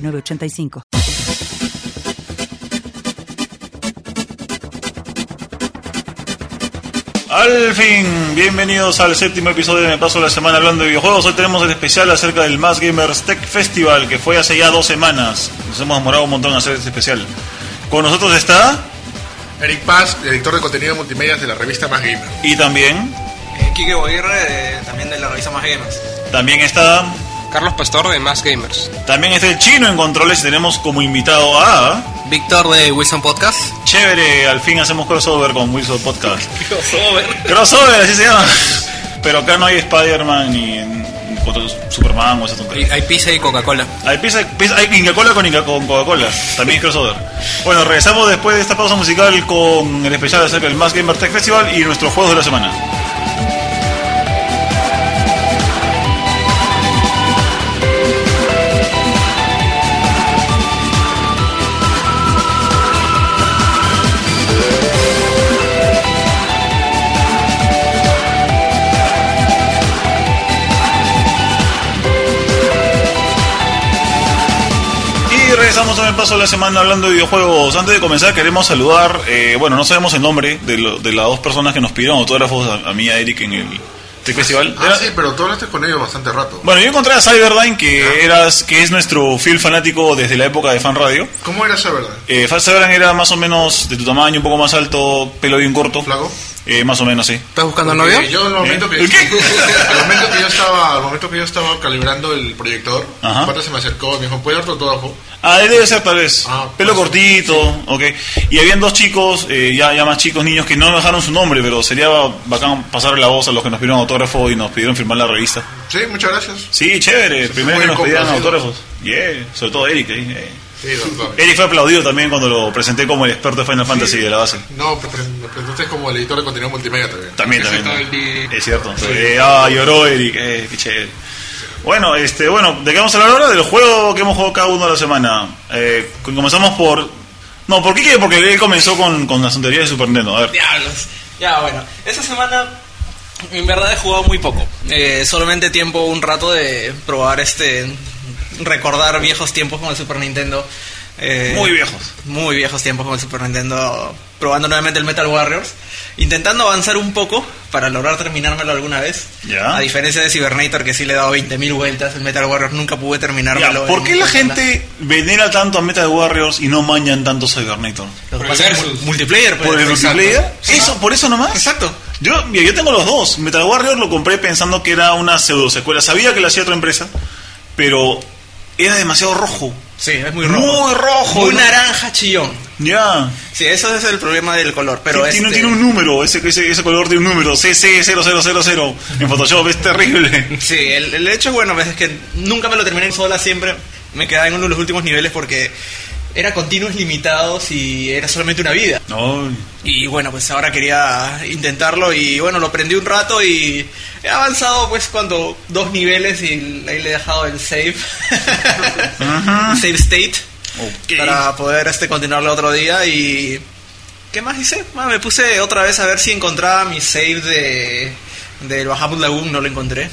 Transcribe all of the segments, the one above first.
985. Al fin, bienvenidos al séptimo episodio de Me Paso la Semana hablando de videojuegos. Hoy tenemos el especial acerca del Mass Gamers Tech Festival que fue hace ya dos semanas. Nos hemos demorado un montón en hacer este especial. Con nosotros está. Eric Paz, director de contenido multimedia de la revista Más Gamer. Y también. Eh, Kike Boguirre, también de la revista Más Gamers. También está. Carlos Pastor de Más Gamers. También está el chino en controles y tenemos como invitado a. Víctor de Wilson Podcast. Chévere, al fin hacemos crossover con Wilson Podcast. Crossover. crossover, así se llama. Pero acá no hay Spider-Man ni, Superman o esa tontería. Hay pizza y Coca-Cola. Hay pizza, pizza hay Inca-Cola con, Inca- con Coca-Cola. También es crossover. Bueno, regresamos después de esta pausa musical con el especial acerca del Mass Gamer Tech Festival y nuestros juegos de la semana. Paso la semana hablando de videojuegos. Antes de comenzar queremos saludar, eh, bueno, no sabemos el nombre de, lo- de las dos personas que nos pidieron autógrafos a, a mí y a Eric en el Tech Festival. Ah, Era- sí, pero tú hablaste con ellos bastante rato. Bueno, yo encontré a Cyberdyne, que, eras, que es nuestro fiel fanático desde la época de Fan Radio. ¿Cómo era verdad? Eh, Cyberdyne era más o menos de tu tamaño, un poco más alto, pelo bien corto. ¿Flaco? Eh, más o menos, sí. ¿Estás buscando Porque novio? Yo al momento que, ¿Eh? ¿Qué? al momento que yo estaba, al momento que yo estaba calibrando el proyector, Ajá. un pata se me acercó y me dijo, ¿puedes dar tu autógrafo? Ah, él debe ser tal vez. Ah, Pelo pues, cortito, ok. Y habían dos chicos, eh, ya, ya más chicos, niños, que no me dejaron su nombre, pero sería bacán pasarle la voz a los que nos pidieron autógrafo y nos pidieron firmar la revista. Sí, muchas gracias. Sí, chévere. Primero que nos pidieran autógrafos. Yeah, sobre todo Eric. eh. Sí, doctor. Eric fue aplaudido también cuando lo presenté como el experto de Final Fantasy de la base. No, me pre- me presentaste como el editor de contenido multimedia también. También, también. el- Es cierto. Eh, ah, lloró Eric. Eh, qué chévere. Bueno, este, bueno, ¿de qué vamos a hablar ahora? Del juego que hemos jugado cada uno de la semana. Eh, comenzamos por... No, ¿por qué? Porque él comenzó con, con las tonterías de Super Nintendo. A ver. Diablos. Ya, bueno. Esta semana, en verdad, he jugado muy poco. Eh, solamente tiempo, un rato de probar este. Recordar viejos tiempos con el Super Nintendo. Eh, Muy viejos. Muy viejos tiempos con el Super Nintendo. Probando nuevamente el Metal Warriors. Intentando avanzar un poco para lograr terminármelo alguna vez. Ya. A diferencia de Cybernator, que sí le he dado 20.000 vueltas. El Metal Warriors nunca pude Ya, terminármelo. ¿Por en qué la consola. gente venera tanto a Metal Warriors y no mañan tanto Cybernator? Lo que Por pasa el es que versus. multiplayer, pues. ¿Por el Exacto. multiplayer? ¿Eso? ¿Por eso nomás? Exacto. Yo, mira, yo tengo los dos. Metal Warrior lo compré pensando que era una pseudo secuela. Sabía que lo hacía otra empresa, pero era demasiado rojo. Sí, es muy rojo. Muy rojo. Muy ¿no? naranja chillón. Ya. Sí, eso es el problema del color. Pero tiene, este- tiene un número, ese, ese, ese color tiene un número, CC0000 en Photoshop, es terrible. Sí, el, el hecho, bueno, es que nunca me lo terminé en sola, siempre me quedaba en uno de los últimos niveles porque era continuos limitados y era solamente una vida. No, Y bueno, pues ahora quería intentarlo y bueno, lo prendí un rato y he avanzado pues cuando dos niveles y ahí le he dejado el save, save state, ok. para poder este continuarlo otro día y... ¿Qué más hice? Ah, me puse otra vez a ver si encontraba mi save de del Bahamut Lagoon, no lo encontré.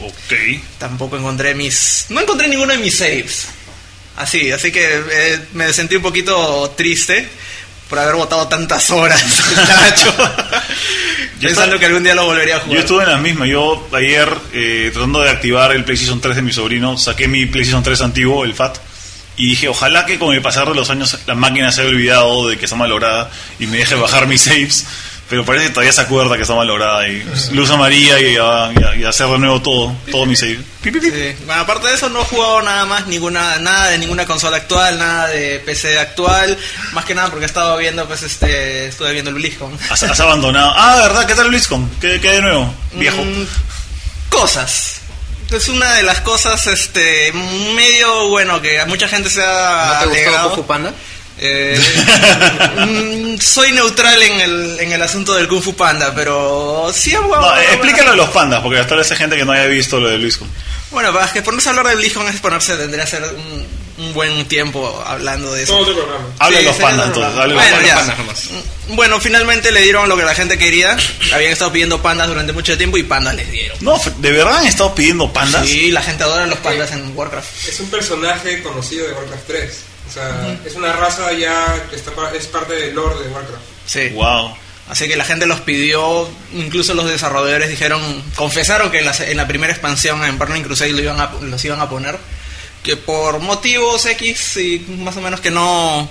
Ok. Tampoco encontré mis... No encontré ninguno de mis saves. Así, así que eh, me sentí un poquito triste por haber botado tantas horas. Yo Pensando estaba- que algún día lo volvería a jugar. Yo estuve en las mismas. Yo ayer, eh, tratando de activar el PlayStation 3 de mi sobrino, saqué mi PlayStation 3 antiguo, el FAT, y dije, ojalá que con el pasar de los años la máquina se haya olvidado de que está malograda y me deje bajar mis saves. Pero parece que todavía se acuerda que está malograda y luz amarilla y, a- y a- y hacer de nuevo todo, todo mi save. Sí. Bueno, aparte de eso no he jugado nada más, ninguna, nada de ninguna consola actual, nada de PC actual, más que nada porque he estado viendo, pues este, estuve viendo el BlizzCon. Has, has abandonado. Ah, ¿verdad? ¿Qué tal BlizzCon? ¿Qué, qué hay de nuevo? Viejo. Mm, cosas. es una de las cosas, este, medio bueno que a mucha gente se ha ¿No te gustó Fu Panda? Eh, mm, soy neutral en el, en el asunto del Kung Fu Panda, pero sí jugado- No, explícalo de los pandas, porque hasta ahora hay gente que no haya visto lo de Luisco. Bueno, para que ponerse a hablar de BlizzCon es ponerse, tendría que ser un, un buen tiempo hablando de eso. Todo otro programa. Habla de Sí, los pandas, entonces. habla de los Bueno, pandas. nomás. Bueno, finalmente le dieron lo que la gente quería. Habían estado pidiendo pandas durante mucho tiempo y pandas les dieron. No, ¿de verdad han estado pidiendo pandas? Sí, la gente adora los pandas en Warcraft. Es un personaje conocido de Warcraft 3. O sea, es una raza ya que está, pa- es parte del lore de Warcraft. Sí. Wow. Así que la gente los pidió, incluso los desarrolladores dijeron, confesaron que en la, en la primera expansión en Burning Crusade lo iban a- los iban a poner, que por motivos X y más o menos que no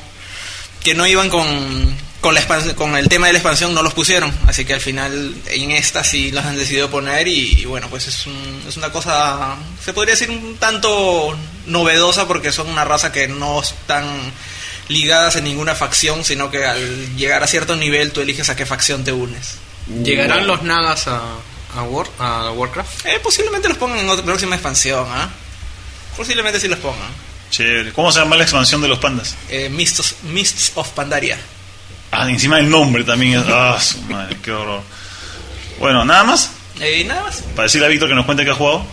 que no iban con con la expansión- con el tema de la expansión no los pusieron, así que al final en esta sí los han decidido poner y, y bueno pues es, un- es una cosa se podría decir un tanto novedosa porque son una raza que no están ligadas en ninguna facción, sino que al llegar a cierto nivel tú eliges a qué facción te unes. ¿Llegarán los nagas a, a, War- a Warcraft? Eh, posiblemente los pongan en otra próxima expansión, ¿ah? Posiblemente sí los pongan. Chévere. ¿Cómo se llama la expansión de los pandas? Eh, Mists, Mists of Pandaria. Ah, encima el nombre también es. Ah, su madre, qué horror. Bueno, nada más. Eh, nada más. Para decirle a Víctor que nos cuente qué ha jugado.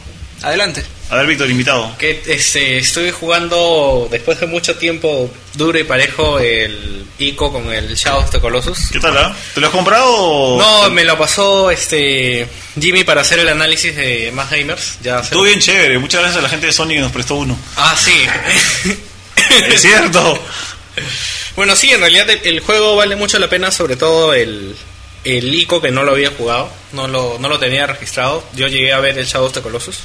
Adelante. A ver, Víctor, invitado. Que este, estoy jugando después de mucho tiempo duro y parejo el ICO con el Shadow of the Colossus. ¿Qué tal, ah? ¿Te lo has comprado o.? No, me lo pasó este Jimmy para hacer el análisis de más gamers. Ya Estuvo bien chévere. Muchas gracias a la gente de Sony que nos prestó uno. Ah, sí. Es cierto. bueno, sí, en realidad el, el juego vale mucho la pena, sobre todo el, el ICO que no lo había jugado, no lo, no lo tenía registrado. Yo llegué a ver el Shadow of the Colossus.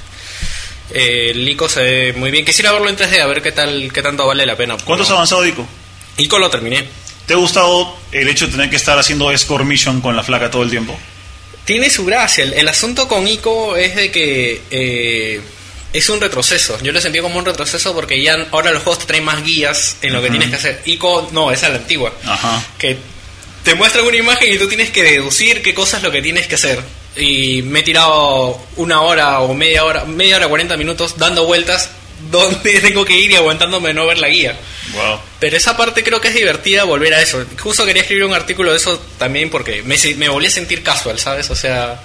Eh, el ICO se ve muy bien. Quisiera verlo en 3D, a ver qué tal qué tanto vale la pena. ¿Cuánto has avanzado, Dico? ICO lo terminé. ¿Te ha gustado el hecho de tener que estar haciendo escort mission con la flaca todo el tiempo? Tiene su gracia. El, el asunto con ICO es de que eh, es un retroceso. Yo lo sentí como un retroceso porque ya ahora los juegos te traen más guías en lo que tienes que hacer. ICO no, esa es la antigua. Ajá. Que te muestran una imagen y tú tienes que deducir qué cosa es lo que tienes que hacer. Y me he tirado una hora o media hora, media hora, 40 minutos dando vueltas donde tengo que ir y aguantándome de no ver la guía. Wow. Pero esa parte creo que es divertida volver a eso. Justo quería escribir un artículo de eso también porque me volví a sentir casual, ¿sabes? O sea,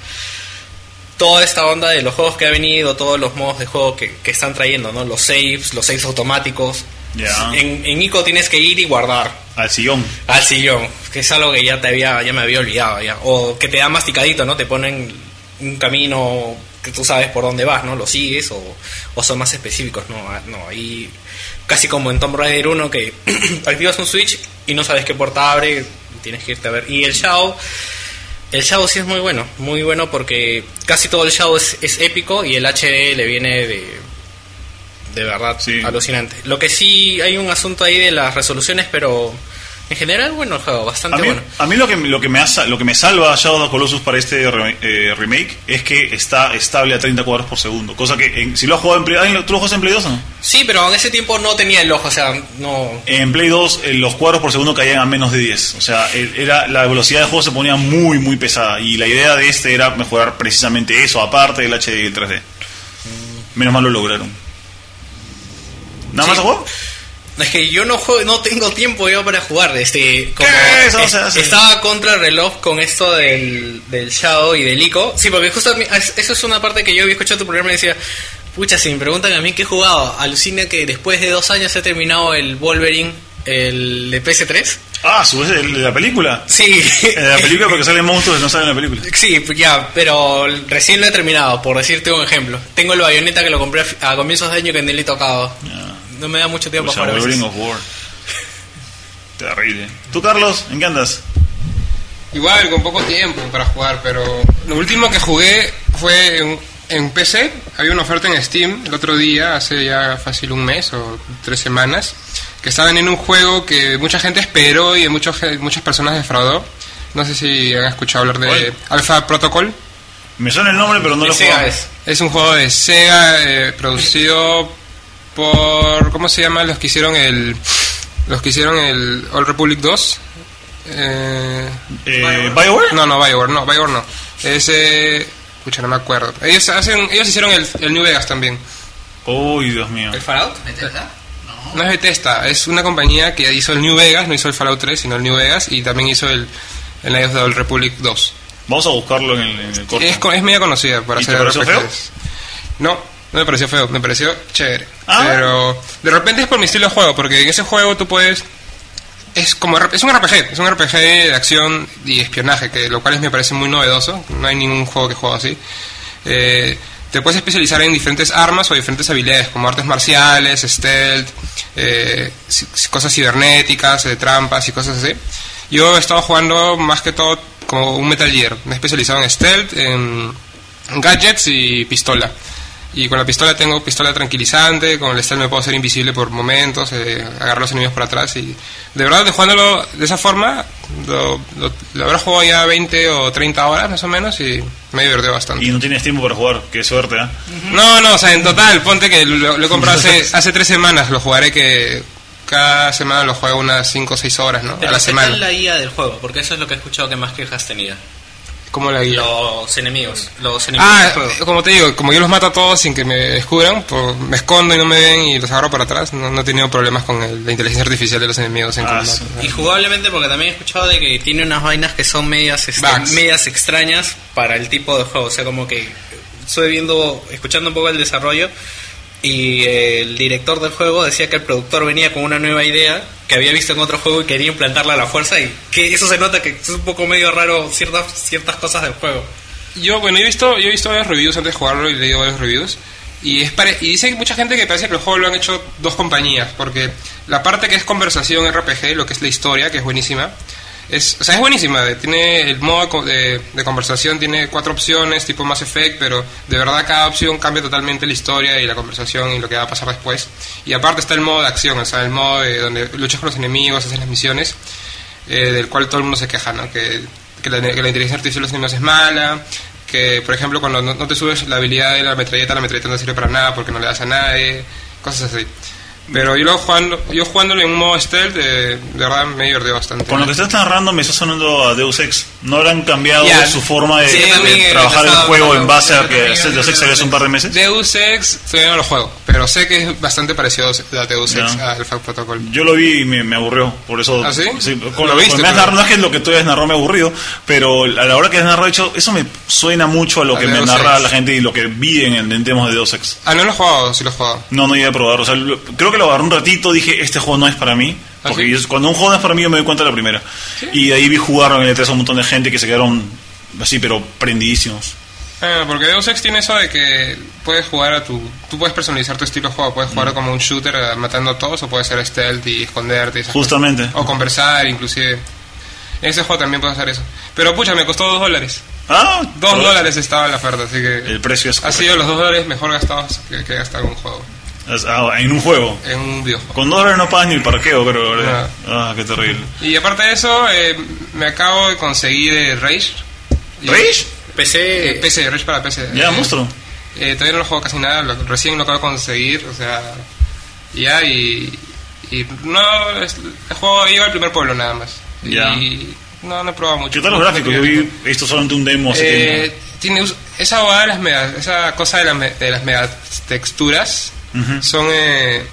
toda esta onda de los juegos que ha venido, todos los modos de juego que, que están trayendo, ¿no? Los saves, los saves automáticos. En, en ICO tienes que ir y guardar Al sillón. al sillón, que es algo que ya te había, ya me había olvidado ya. O que te da masticadito, ¿no? Te ponen un camino que tú sabes por dónde vas, ¿no? Lo sigues o, o son más específicos, ¿no? Ah, No, ahí casi como en Tomb Raider 1 que activas un switch y no sabes qué puerta abre, tienes que irte a ver. Y el Shao, el Shao sí es muy bueno, muy bueno porque casi todo el Shao es, es épico y el HD le viene de de verdad Sí. alucinante. Lo que sí hay un asunto ahí de las resoluciones, pero en general bueno el juego, A bastante mí, bueno. a mí lo que lo que me hace- lo que me salva a Shadow of the Colossus para este re- eh, remake es que está estable a 30 cuadros por segundo, cosa que en- si lo has jugado en Play, ¿tú lo juegas en Play 2 o no? Sí, pero en ese tiempo no tenía el ojo, o sea, no En Play 2 eh, los cuadros por segundo caían a menos de 10, o sea, el- era la velocidad del juego se ponía muy muy pesada y la idea de este era mejorar precisamente eso aparte del HD y el 3D. Menos mal lo lograron. ¿Nada Sí. más a juego? Es que yo no juego, no tengo tiempo yo para jugar. Este, como estaba contra el reloj con esto del, del Shadow y del Ico. Sí, porque justo a mí- es- eso es una parte que yo había escuchado tu programa y decía, pucha, si me preguntan a mí qué he jugado, alucina que después de dos años he terminado el Wolverine, el de PS3. Ah, su de la película. Sí. En la película porque salen monstruos que no salen en la película. Sí, pues ya, pero recién lo he terminado, por decirte un ejemplo. Tengo el bayoneta que lo compré a comienzos de año que ni le he tocado. No me da mucho tiempo sea, para Wolverine of War. Terrible. ¿Tú, Carlos, en qué andas? Igual, con poco tiempo para jugar, pero lo último que jugué fue en, en PC. Había una oferta en Steam el otro día, hace ya fácil un mes o tres semanas, que estaban en un juego que mucha gente esperó y muchos, muchas personas defraudó. No sé si han escuchado hablar de. Alpha Protocol. Me suena el nombre, pero no lo Sega juego. es. Es un juego de Sega eh, producido por ¿cómo se llama? Los que hicieron el los que hicieron el All Republic 2. Eh, Eh, ¿Bioware? no, no, Bioware, no, Bioware no. Es eh, Pucha, no me acuerdo. Ellos hacen, ellos hicieron el, el New Vegas también. Uy, Dios mío. ¿El Fallout? ¿Bethesda? No. No es Bethesda, es una compañía que hizo el New Vegas, no hizo el Fallout 3, sino el New Vegas, y también hizo el, el Knights of the Old Republic 2. Vamos a buscarlo en el, en el corto. Es, es media conocida para ¿Y te hacer RPGs. feo? No, no me pareció feo, me pareció chévere. Ah. Pero de repente es por mi estilo de juego, porque en ese juego tú puedes... Es como es un RPG, es un RPG de acción y espionaje, que lo cual me parece muy novedoso. No hay ningún juego que juegue así. Eh, te puedes especializar en diferentes armas o diferentes habilidades, como artes marciales, stealth, eh, cosas cibernéticas, eh, trampas y cosas así. Yo he estado jugando más que todo como un Metal Gear. Me he especializado en stealth, en gadgets y pistola. Y con la pistola tengo pistola tranquilizante, con el stealth me puedo hacer invisible por momentos, eh, agarrar a los enemigos por atrás. Y de verdad, de jugándolo de esa forma, lo, lo, lo habré jugado ya 20 o 30 horas más o menos y me he divertido bastante. Y no tienes tiempo para jugar, qué suerte, ¿eh? No, no, o sea, en total, ponte que lo, lo he comprado hace, hace tres semanas, lo jugaré que cada semana lo juego unas 5 o 6 horas, ¿no? Pero a la ¿qué semana. tal la guía del juego? Porque eso es lo que he escuchado que más quejas tenía. ¿Cómo la guía? Los enemigos. Los enemigos Ah, del juego. como te digo, como yo los mato a todos sin que me descubran, pues me escondo y no me ven y los agarro para atrás, no, no he tenido problemas con el- la inteligencia artificial de los enemigos en Ah, combate. sí. Y jugablemente, porque también he escuchado de que tiene unas vainas que son medias, este, medias extrañas para el tipo de juego. O sea, como que estoy viendo, escuchando un poco el desarrollo y el director del juego decía que el productor venía con una nueva idea que había visto en otro juego y quería implantarla a la fuerza y que eso se nota que es un poco medio raro ciertas, ciertas cosas del juego. Yo, bueno, he visto, yo he visto varios reviews antes de jugarlo y leído varios reviews. Y, es pare- y dice mucha gente que parece que el juego lo han hecho dos compañías, porque la parte que es conversación RPG, lo que es la historia, que es buenísima, es, o sea, es buenísima. Tiene el modo de, de conversación, tiene cuatro opciones, tipo Mass Effect, pero de verdad cada opción cambia totalmente la historia y la conversación y lo que va a pasar después. Y aparte está el modo de acción, o sea, el modo de donde luchas con los enemigos, haces las misiones, eh, del cual todo el mundo se queja, ¿no? Que, que la, que inteligencia artificial de los enemigos es mala, que por ejemplo cuando no, no te subes la habilidad de la metralleta, la metralleta no sirve para nada porque no le das a nadie, cosas así. Pero yo, luego jugando, yo jugándolo en un modo stealth, eh, de verdad me he divertido bastante. Con lo que estás narrando me está sonando a Deus Ex. ¿No habrán cambiado Ya. su forma de, Sí, de trabajar el juego con- en base a que he Deus Ex salió hace un par de meses? Deus Ex todavía no lo juego, pero sé que es bastante parecido a Deus Ex Ya. al Fact Protocol. Yo lo vi y me, me aburrió, por eso... ¿Ah, sí? con Lo lo viste, me has narrado, no es que lo que tú hayas narrado me ha aburrido, pero a la hora que has narrado, de hecho, eso me suena mucho a lo A que me Deus narra Ex. la gente y lo que vi en, en temas de Deus Ex. Ah, no lo he jugado, sí lo he jugado. No, no llegué a probar. O sea, lo- creo que lo agarré un ratito, dije, este juego no es para mí. ¿Ah, Porque sí? yo- cuando un juego no es para mí, yo me doy cuenta de la primera. Y de ahí vi jugar en el E3 a un montón de gente que se quedaron así, pero prendidísimos. Ah, porque Deus Ex tiene eso de que puedes jugar a tu... Tú puedes personalizar tu estilo de juego, puedes jugar como un shooter eh, matando a todos o puedes ser stealth y esconderte y Justamente. cosas. O conversar inclusive. En ese juego también puedes hacer eso. Pero pucha, me costó dos dólares. Ah, Dos dólares estaba en la oferta, así que... El precio es Ha correcto. sido los dos dólares mejor gastados que, que he gastado en un juego. Ah, en un juego. En un videojuego. Con dos dólares no pagas ni el parqueo, creo. ¿verdad? Ah, qué terrible. Y aparte de eso, eh, me acabo de conseguir eh, Rage. ¿Rage? PC. Eh, PC, Rage para PC. Ya, Eh, monstruo. Eh, todavía no lo juego casi nada, lo- recién lo acabo de conseguir, o sea, ya y, y no, es- el juego llega al primer pueblo nada más. Ya. Y no, no he probado mucho. ¿Qué tal los No gráficos? Yo vi esto solamente un demo. Así que- Eh, tiene esa bobada de las mega- esa cosa de, las me- de las mega texturas Son, eh,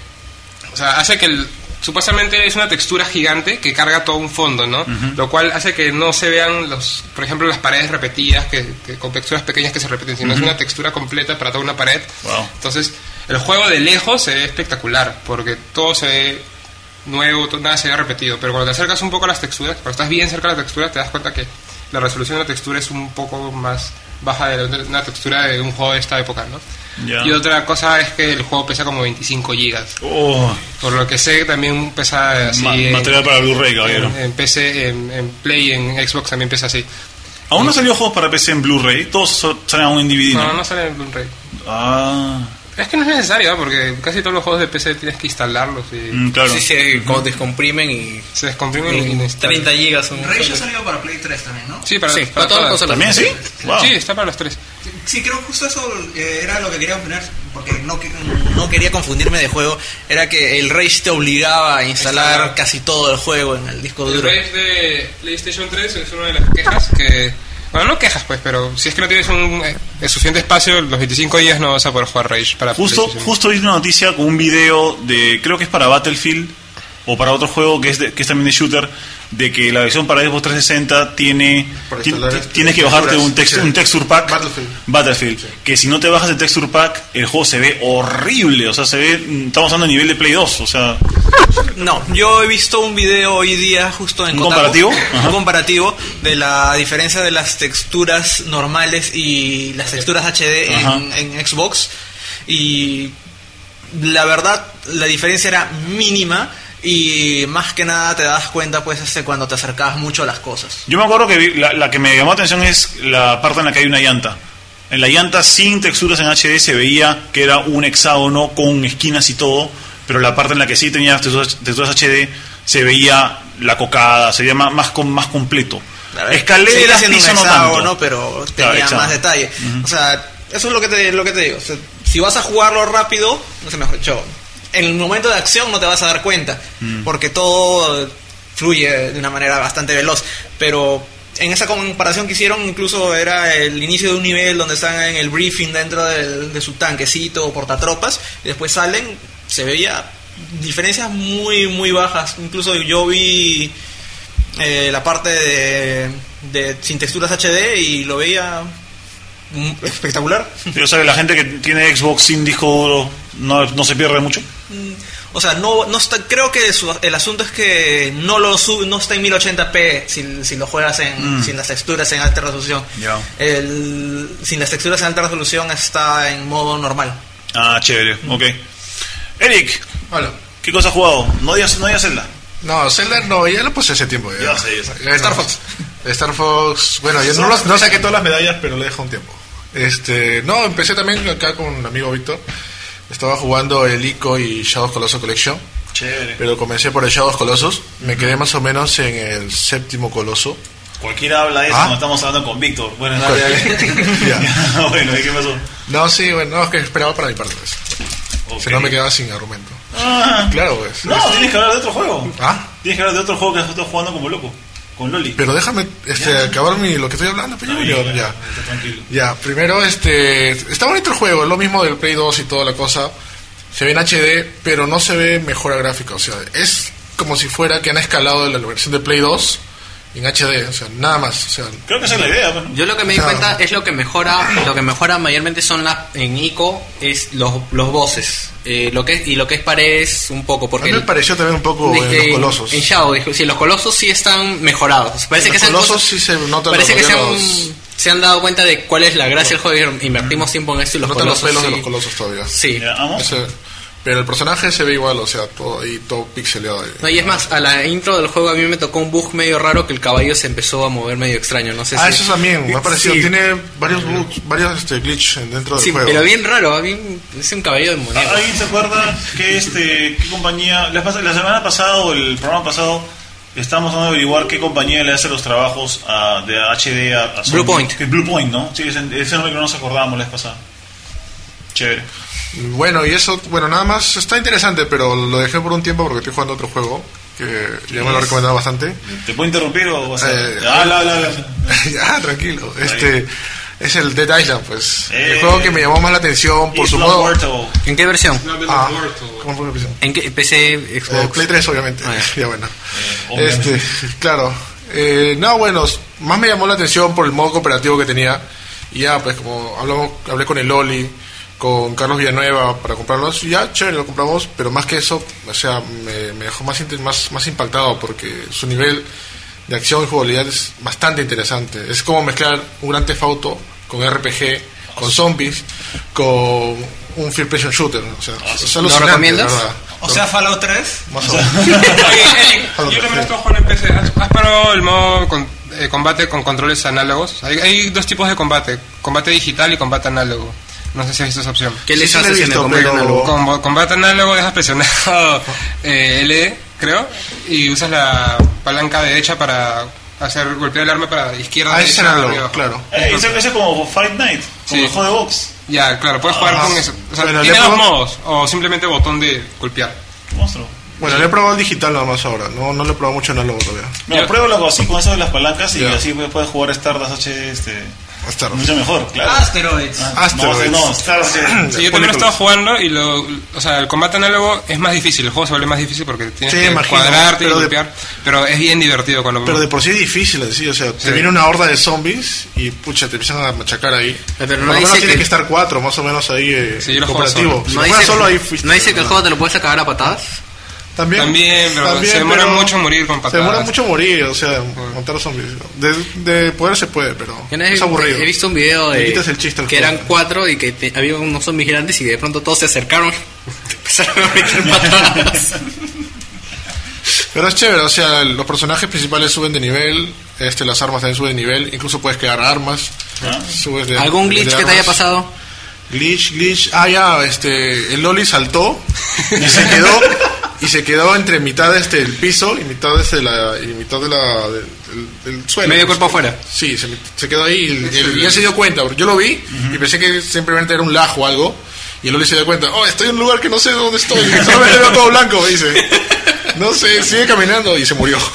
o sea, hace que el, supuestamente es una textura gigante que carga todo un fondo, ¿no? Lo cual hace que no se vean los, por ejemplo, las paredes repetidas, que, que con texturas pequeñas que se repiten, sino es una textura completa para toda una pared. Wow. Entonces, el juego de lejos se ve espectacular, porque todo se ve nuevo, todo- nada se ve repetido, pero cuando te acercas un poco a las texturas, cuando estás bien cerca de las texturas, te das cuenta que la resolución de la textura es un poco más baja de una textura de un juego de esta época, ¿no? Ya. Y otra cosa es que el juego pesa como 25 gigas. Oh, Por lo que sé, también pesa así. ma- en- material para Blu-ray, caballero. en, en PC, en, en Play, en Xbox también pesa así. Aún no salió juegos para PC en Blu-ray. Todos salen aún en DVD. No, ¿no? no sale en Blu-ray. Ah, Es que no es necesario, ¿no? porque casi todos los juegos de PC tienes que instalarlos y mm, claro. Sí, se co- descomprimen y. se descomprimen y y instalan. 30 gigas. un- Rage ha salido para Play 3 también, ¿no? Sí, para, Sí, para para todas las consolas. ¿También sí? Wow. Sí, está para los tres. Sí, creo que justo eso eh, era lo que quería opinar, porque no, no quería confundirme de juego. Era que el Rage te obligaba a instalar Instalar. casi todo el juego en el disco El duro. Rage de PlayStation 3 es una de las quejas que Bueno, no quejas, pues, pero si es que no tienes un eh, suficiente espacio, los 25 días no vas a poder jugar Rage para Justo, justo vi una noticia con un video de, creo que es para Battlefield o para otro juego que es, de- que es también de shooter, de que la versión para Xbox 360 tiene, ti- este- tienes que bajarte un, text- sí. un texture pack. Battlefield. Battlefield. Que si no te bajas el texture pack, el juego se ve horrible. O sea, se ve, mm, estamos hablando a nivel de Play 2. O sea, No, yo he visto un video hoy día justo en ¿Un Kotaku, comparativo? Ajá. un comparativo de la diferencia de las texturas normales y las texturas HD en Xbox y la verdad la diferencia era mínima y más que nada te das cuenta pues este cuando te acercabas mucho a las cosas. yo me acuerdo que vi- la, la que me llamó la atención es la parte en la que hay una llanta. En la llanta sin texturas en HD se veía que era un hexágono con esquinas y todo, pero la parte en la que sí tenía texturas, texturas HD se veía la cocada, se veía más, más, más completo. Escaleras, un piso no hexágono, tanto. pero tenía más detalle. O sea, eso es lo que te, lo que te digo. O sea, si vas a jugarlo rápido, no sé, mejor en el momento de acción no te vas a dar cuenta, Mm. porque todo fluye de una manera bastante veloz. Pero en esa comparación que hicieron, incluso era el inicio de un nivel donde están en el briefing dentro del- de su tanquecito o portatropas, y después salen, se veía diferencias muy, muy bajas. Incluso yo vi eh, la parte de, de sin texturas HD y lo veía espectacular. O sea, que la gente que tiene Xbox sin disco duro no, no se pierde mucho. O sea, no, no está, creo que su- el asunto es que no lo sube, no está en 1080p si, si lo juegas en, Mm. sin las texturas en alta resolución. Ya. El, sin las texturas en alta resolución está en modo normal. Ah, chévere, ok. Eric, Hola. ¿qué cosa has jugado? No digas, no digas Zelda. No, Zelda no, ya lo pasé hace tiempo. Ya, Ya sé, ya sé. Bueno, Star Fox. Star Fox, bueno, yo no, los- no saqué todas las medallas, pero le dejo un tiempo. Este, no, empecé también acá con un amigo Víctor. Estaba jugando el ICO y Shadows Colossus Collection, Chévere. pero comencé por el Shadows Colossus. Me quedé más o menos en el séptimo coloso. Cualquiera habla de eso Ah. cuando estamos hablando con Víctor. Bueno, dale, dale. Ya. bueno, ¿y qué pasó? No, sí, bueno, no, es que esperaba para mi parte. pues. Ok. Si no me quedaba sin argumento. Ah. Claro, pues. No, tienes que hablar de otro juego. Ah, Tienes que hablar de otro juego que estado jugando como loco. Con Loli. pero déjame este, acabar mi, lo que estoy hablando, Está yo, ya. está tranquilo. Ya, primero, este. Está bonito el juego, es lo mismo del Play 2 y toda la cosa. Se ve en HD, pero no se ve mejora gráfica. O sea, es como si fuera que han escalado de la versión de Play 2 en HD. O sea, nada más. O sea, Creo que esa es la idea. pues, ¿no? Yo lo que me di Claro. cuenta es lo que mejora, lo que mejora mayormente son las en ICO es los los voces. Eh, lo que es- y lo que es paredes un poco a porque mí me pareció también un poco en Dije, los colosos. En Shadow, dijo, sí, los colosos sí están mejorados. Parece En que los colosos cosas- sí se notan Parece los que se han, gobiernos- se han dado cuenta de cuál es la gracia del juego. y Invertimos tiempo en esto y los Notan los colosos. pelos de los colosos todavía. Sí. Ya, vamos. Ese- pero el personaje se ve igual, o sea, todo ahí todo pixeleado. No, y es más, a la intro del juego a mí me tocó un bug medio raro que el caballo se empezó a mover medio extraño. No sé Ah, si. eso también, me ha parecido. Sí. Tiene varios bugs, varios este, glitch dentro del Sí, juego. pero bien raro, bien, es un caballo demoníaco. ¿Alguien se acuerda que este, qué compañía, la, la semana pasada o el programa pasado, estábamos tratando de averiguar qué compañía le hace los trabajos a- de HD a, a? Blue Point. Que Blue Point, ¿no? Sí, ese, ese nombre que no nos acordábamos la vez pasada. Chévere. Bueno, y eso, bueno, nada más está interesante, pero lo dejé por un tiempo porque estoy jugando otro juego que ya me lo he recomendado bastante. ¿Te puedo interrumpir o vas a.? Eh, Ah, la, la, la. ya, tranquilo. Este es el Dead Island, pues. Eh. el juego que me llamó más la atención por Is su modo. ¿En qué versión? Ah, ¿cómo fue la versión? ¿En qué PC, Eh, Xbox? Play 3, obviamente. Ah, ya bueno. obviamente. Este, claro. Eh, no, bueno, más me llamó la atención por el modo cooperativo que tenía. Y ya, pues, como hablamos, hablé con el Loli, con Carlos Villanueva para comprarlos, ya, chévere, lo compramos. Pero más que eso, o sea, me, me dejó más, más, más impactado porque su nivel de acción y jugabilidad es bastante interesante. Es como mezclar un gran Theft Auto con RPG, con zombies, con un first person shooter. O sea, es alucinante, recomiendas? la verdad. O sea, Fallout 3. Más o menos. Yo también estoy jugando en PC. ¿Has, has probado el modo con- eh, combate con controles análogos? Hay, hay dos tipos de combate: combate digital y combate análogo. No sé si has visto esa opción. ¿Qué les sí lo haces en el combate pero- análogo? Con combate análogo dejas presionado eh, LE, creo, y usas la palanca derecha para hacer golpear el arma para izquierda. Ah, es análogo, claro. Eh, ese, ese es como Fight Night, como Sí. el juego de box. Ya, claro, puedes jugar Ajá. con eso. O sea, Bueno, tiene le dos modos, o simplemente botón de golpear. Monstruo. Bueno, le he probado el digital nada más ahora. No, no le he probado mucho análogo todavía. No, pruébalo así con eso de las palancas y así puedes jugar Stardust HD este, Ahora. mucho mejor, claro. Asteroids. Ah, Asteroids. No, no. Sí, yo también lo estaba jugando y lo, o sea, el combate análogo es más difícil, el juego se vuelve más difícil porque tienes Sí, que imagino, cuadrarte y pero de- golpear, pero es bien divertido cuando Pero de por sí es difícil así, o sea, te viene una horda de zombies y pucha, te empiezan a machacar ahí. Pero Por no lo menos dice tiene que- que estar cuatro, más o menos ahí eh, Sí, yo lo cooperativo. solo. Si No dice, solo ahí fuiste. no dice que el juego te lo puedes acabar a patadas. También, También, pero se demora pero mucho morir con Se patadas. demora mucho morir, o sea, montar los zombies. De, de poder se puede, pero es aburrido. He visto un video de quitas el chiste que juego. eran cuatro y que te- había unos zombies grandes y de pronto todos se acercaron empezaron a meter patadas. Pero es chévere, o sea, los personajes principales suben de nivel, este, las armas también suben de nivel, incluso puedes crear armas. Ah. subes de- ¿Algún glitch de que te haya pasado? Glitch, glitch. Ah, ya, este, el Loli saltó y se quedó y se quedó entre mitad este el piso y mitad este la y mitad de la del, del- del suelo. Medio cuerpo afuera. Sí, se, se quedó ahí y, él- y él se dio cuenta, porque yo lo vi y pensé que simplemente era un lajo o algo. Y el Loli se dio cuenta, oh, estoy en un lugar que no sé dónde estoy, solamente veo todo blanco, me dice. No sé, sigue caminando y se murió.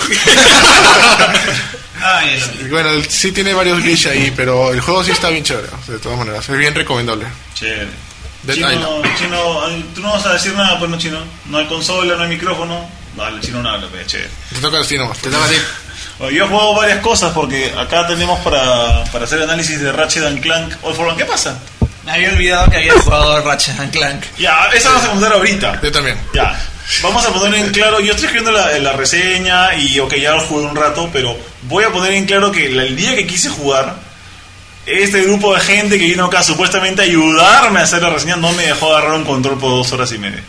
Ay, Y bueno, sí tiene varios glitch ahí, pero el juego sí está bien chévere, de todas maneras, es bien recomendable. Chévere. Dead Chino, Island. chino, tú no vas a decir nada, pues no, chino. No hay consola, no hay micrófono. Vale, chino no habla, pues, chévere. Te toca ti nomás. Te toca a ti. Bueno, yo he jugado varias cosas porque acá tenemos para, para hacer análisis de Ratchet and Clank All for One. ¿Qué pasa? Me había olvidado que había jugado Ratchet and Clank. Ya, esa vamos a contar ahorita. Yo también. Ya, vamos a poner en claro, yo estoy escribiendo la, la reseña y ok, ya lo jugué un rato, pero voy a poner en claro que el día que quise jugar, este grupo de gente que vino acá supuestamente a ayudarme a hacer la reseña no me dejó agarrar un control por dos horas y media.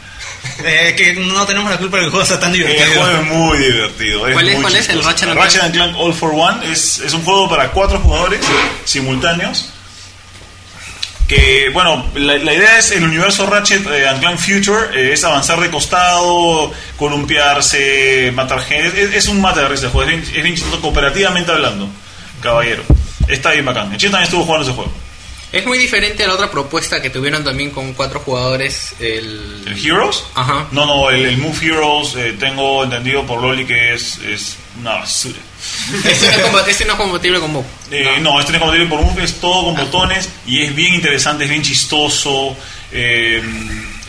Eh, que no tenemos la culpa de que el juego sea tan El divertido. juego es muy divertido. ¿Cuál es- muy cuál es el. Ratchet and Ratchet and Clank All for One es, es un juego para cuatro jugadores simultáneos. Que, bueno, la, la idea es el universo Ratchet eh, and Clank Future eh, es avanzar de costado, columpiarse, matar gente. Es, es un mata de risa el juego, es bien, es bien chistoso cooperativamente hablando, caballero. Está bien bacán. El chico también estuvo jugando ese juego. Es muy diferente a la otra propuesta que tuvieron también con cuatro jugadores. El... ¿El Heroes? Ajá. No, no, el, el Move Heroes eh, tengo entendido por Loli que es, es una basura. Este no es compa- este no es compatible con Move. Eh, no. este no es compatible por Move, es todo con botones y es bien interesante, es bien chistoso. eh,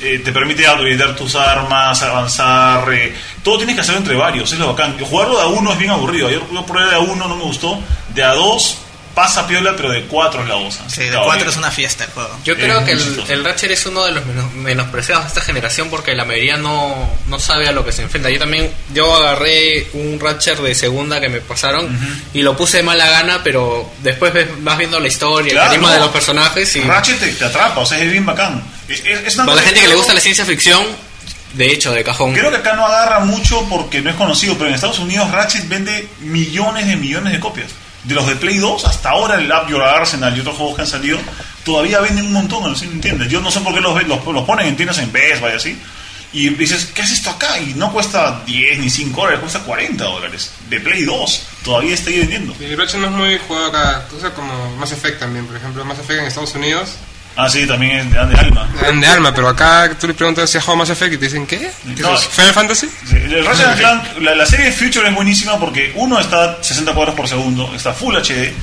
eh, te permite habilitar tus armas, avanzar. eh, todo tienes que hacerlo entre varios, es lo bacán. Jugarlo de a uno es bien aburrido. Yo, yo probé de a uno, no me gustó. De a dos pasa piola, pero de cuatro es la cosa. Sí, de cuatro es una fiesta el juego. Yo Es creo que el, el Ratchet es uno de los menos- menospreciados de esta generación porque la mayoría no, no sabe a lo que se enfrenta. Yo también, yo agarré un Ratchet de segunda que me pasaron y lo puse de mala gana, pero después ves- vas viendo la historia, Claro, el carisma no. de los personajes y Ratchet te, te atrapa, o sea, es bien bacán. Es, es- para la gente que le gusta la ciencia ficción, de hecho, de cajón. Creo que acá no agarra mucho porque no es conocido, pero en Estados Unidos Ratchet vende millones de millones de copias. De los de Play 2 hasta ahora el Up Your Arsenal y otros juegos que han salido todavía venden un montón, si me entiendes. Yo no sé por qué los, los, los ponen en tiendas en Best Buy así. Y dices, ¿qué hace esto acá? Y no cuesta 10 ni 5 dólares, cuesta 40 dólares. De Play 2, todavía está ahí vendiendo. Y Ratchet no es muy jugado acá, cosa como Mass Effect también, por ejemplo, Mass Effect en Estados Unidos, Ah, sí, también es de, de alma. de alma, pero acá tú le preguntas si has jugado Mass Effect y te dicen, ¿qué? No, ¿Final Fantasy? Sí, el Ratchet Clank, la, la serie Future es buenísima porque uno está a 60 cuadros por segundo, está Full HD,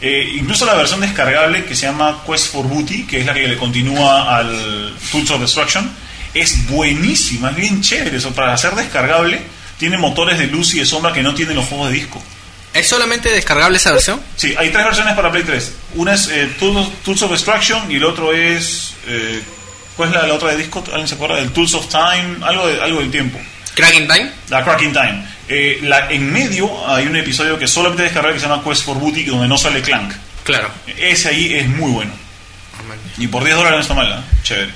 eh, incluso la versión descargable que se llama Quest for Booty, que es la que le continúa al Tools of Destruction, es buenísima, es bien chévere. Eso, para ser descargable, tiene motores de luz y de sombra que no tienen los juegos de disco. ¿Es solamente descargable esa versión? Sí, hay tres versiones para Play 3. Una es eh, Tools, Tools of Destruction y el otro es... eh, ¿Cuál es la, la otra de disco? ¿Alguien se acuerda? El Tools of Time, algo, de, algo del tiempo. Cracking Time. La Cracking Time. Eh, la, en medio hay un episodio que solamente descargar que se llama Quest for Booty, donde no sale Clank. Claro. Ese ahí es muy bueno. Y por 10 dólares no está mal, ¿no? Chévere.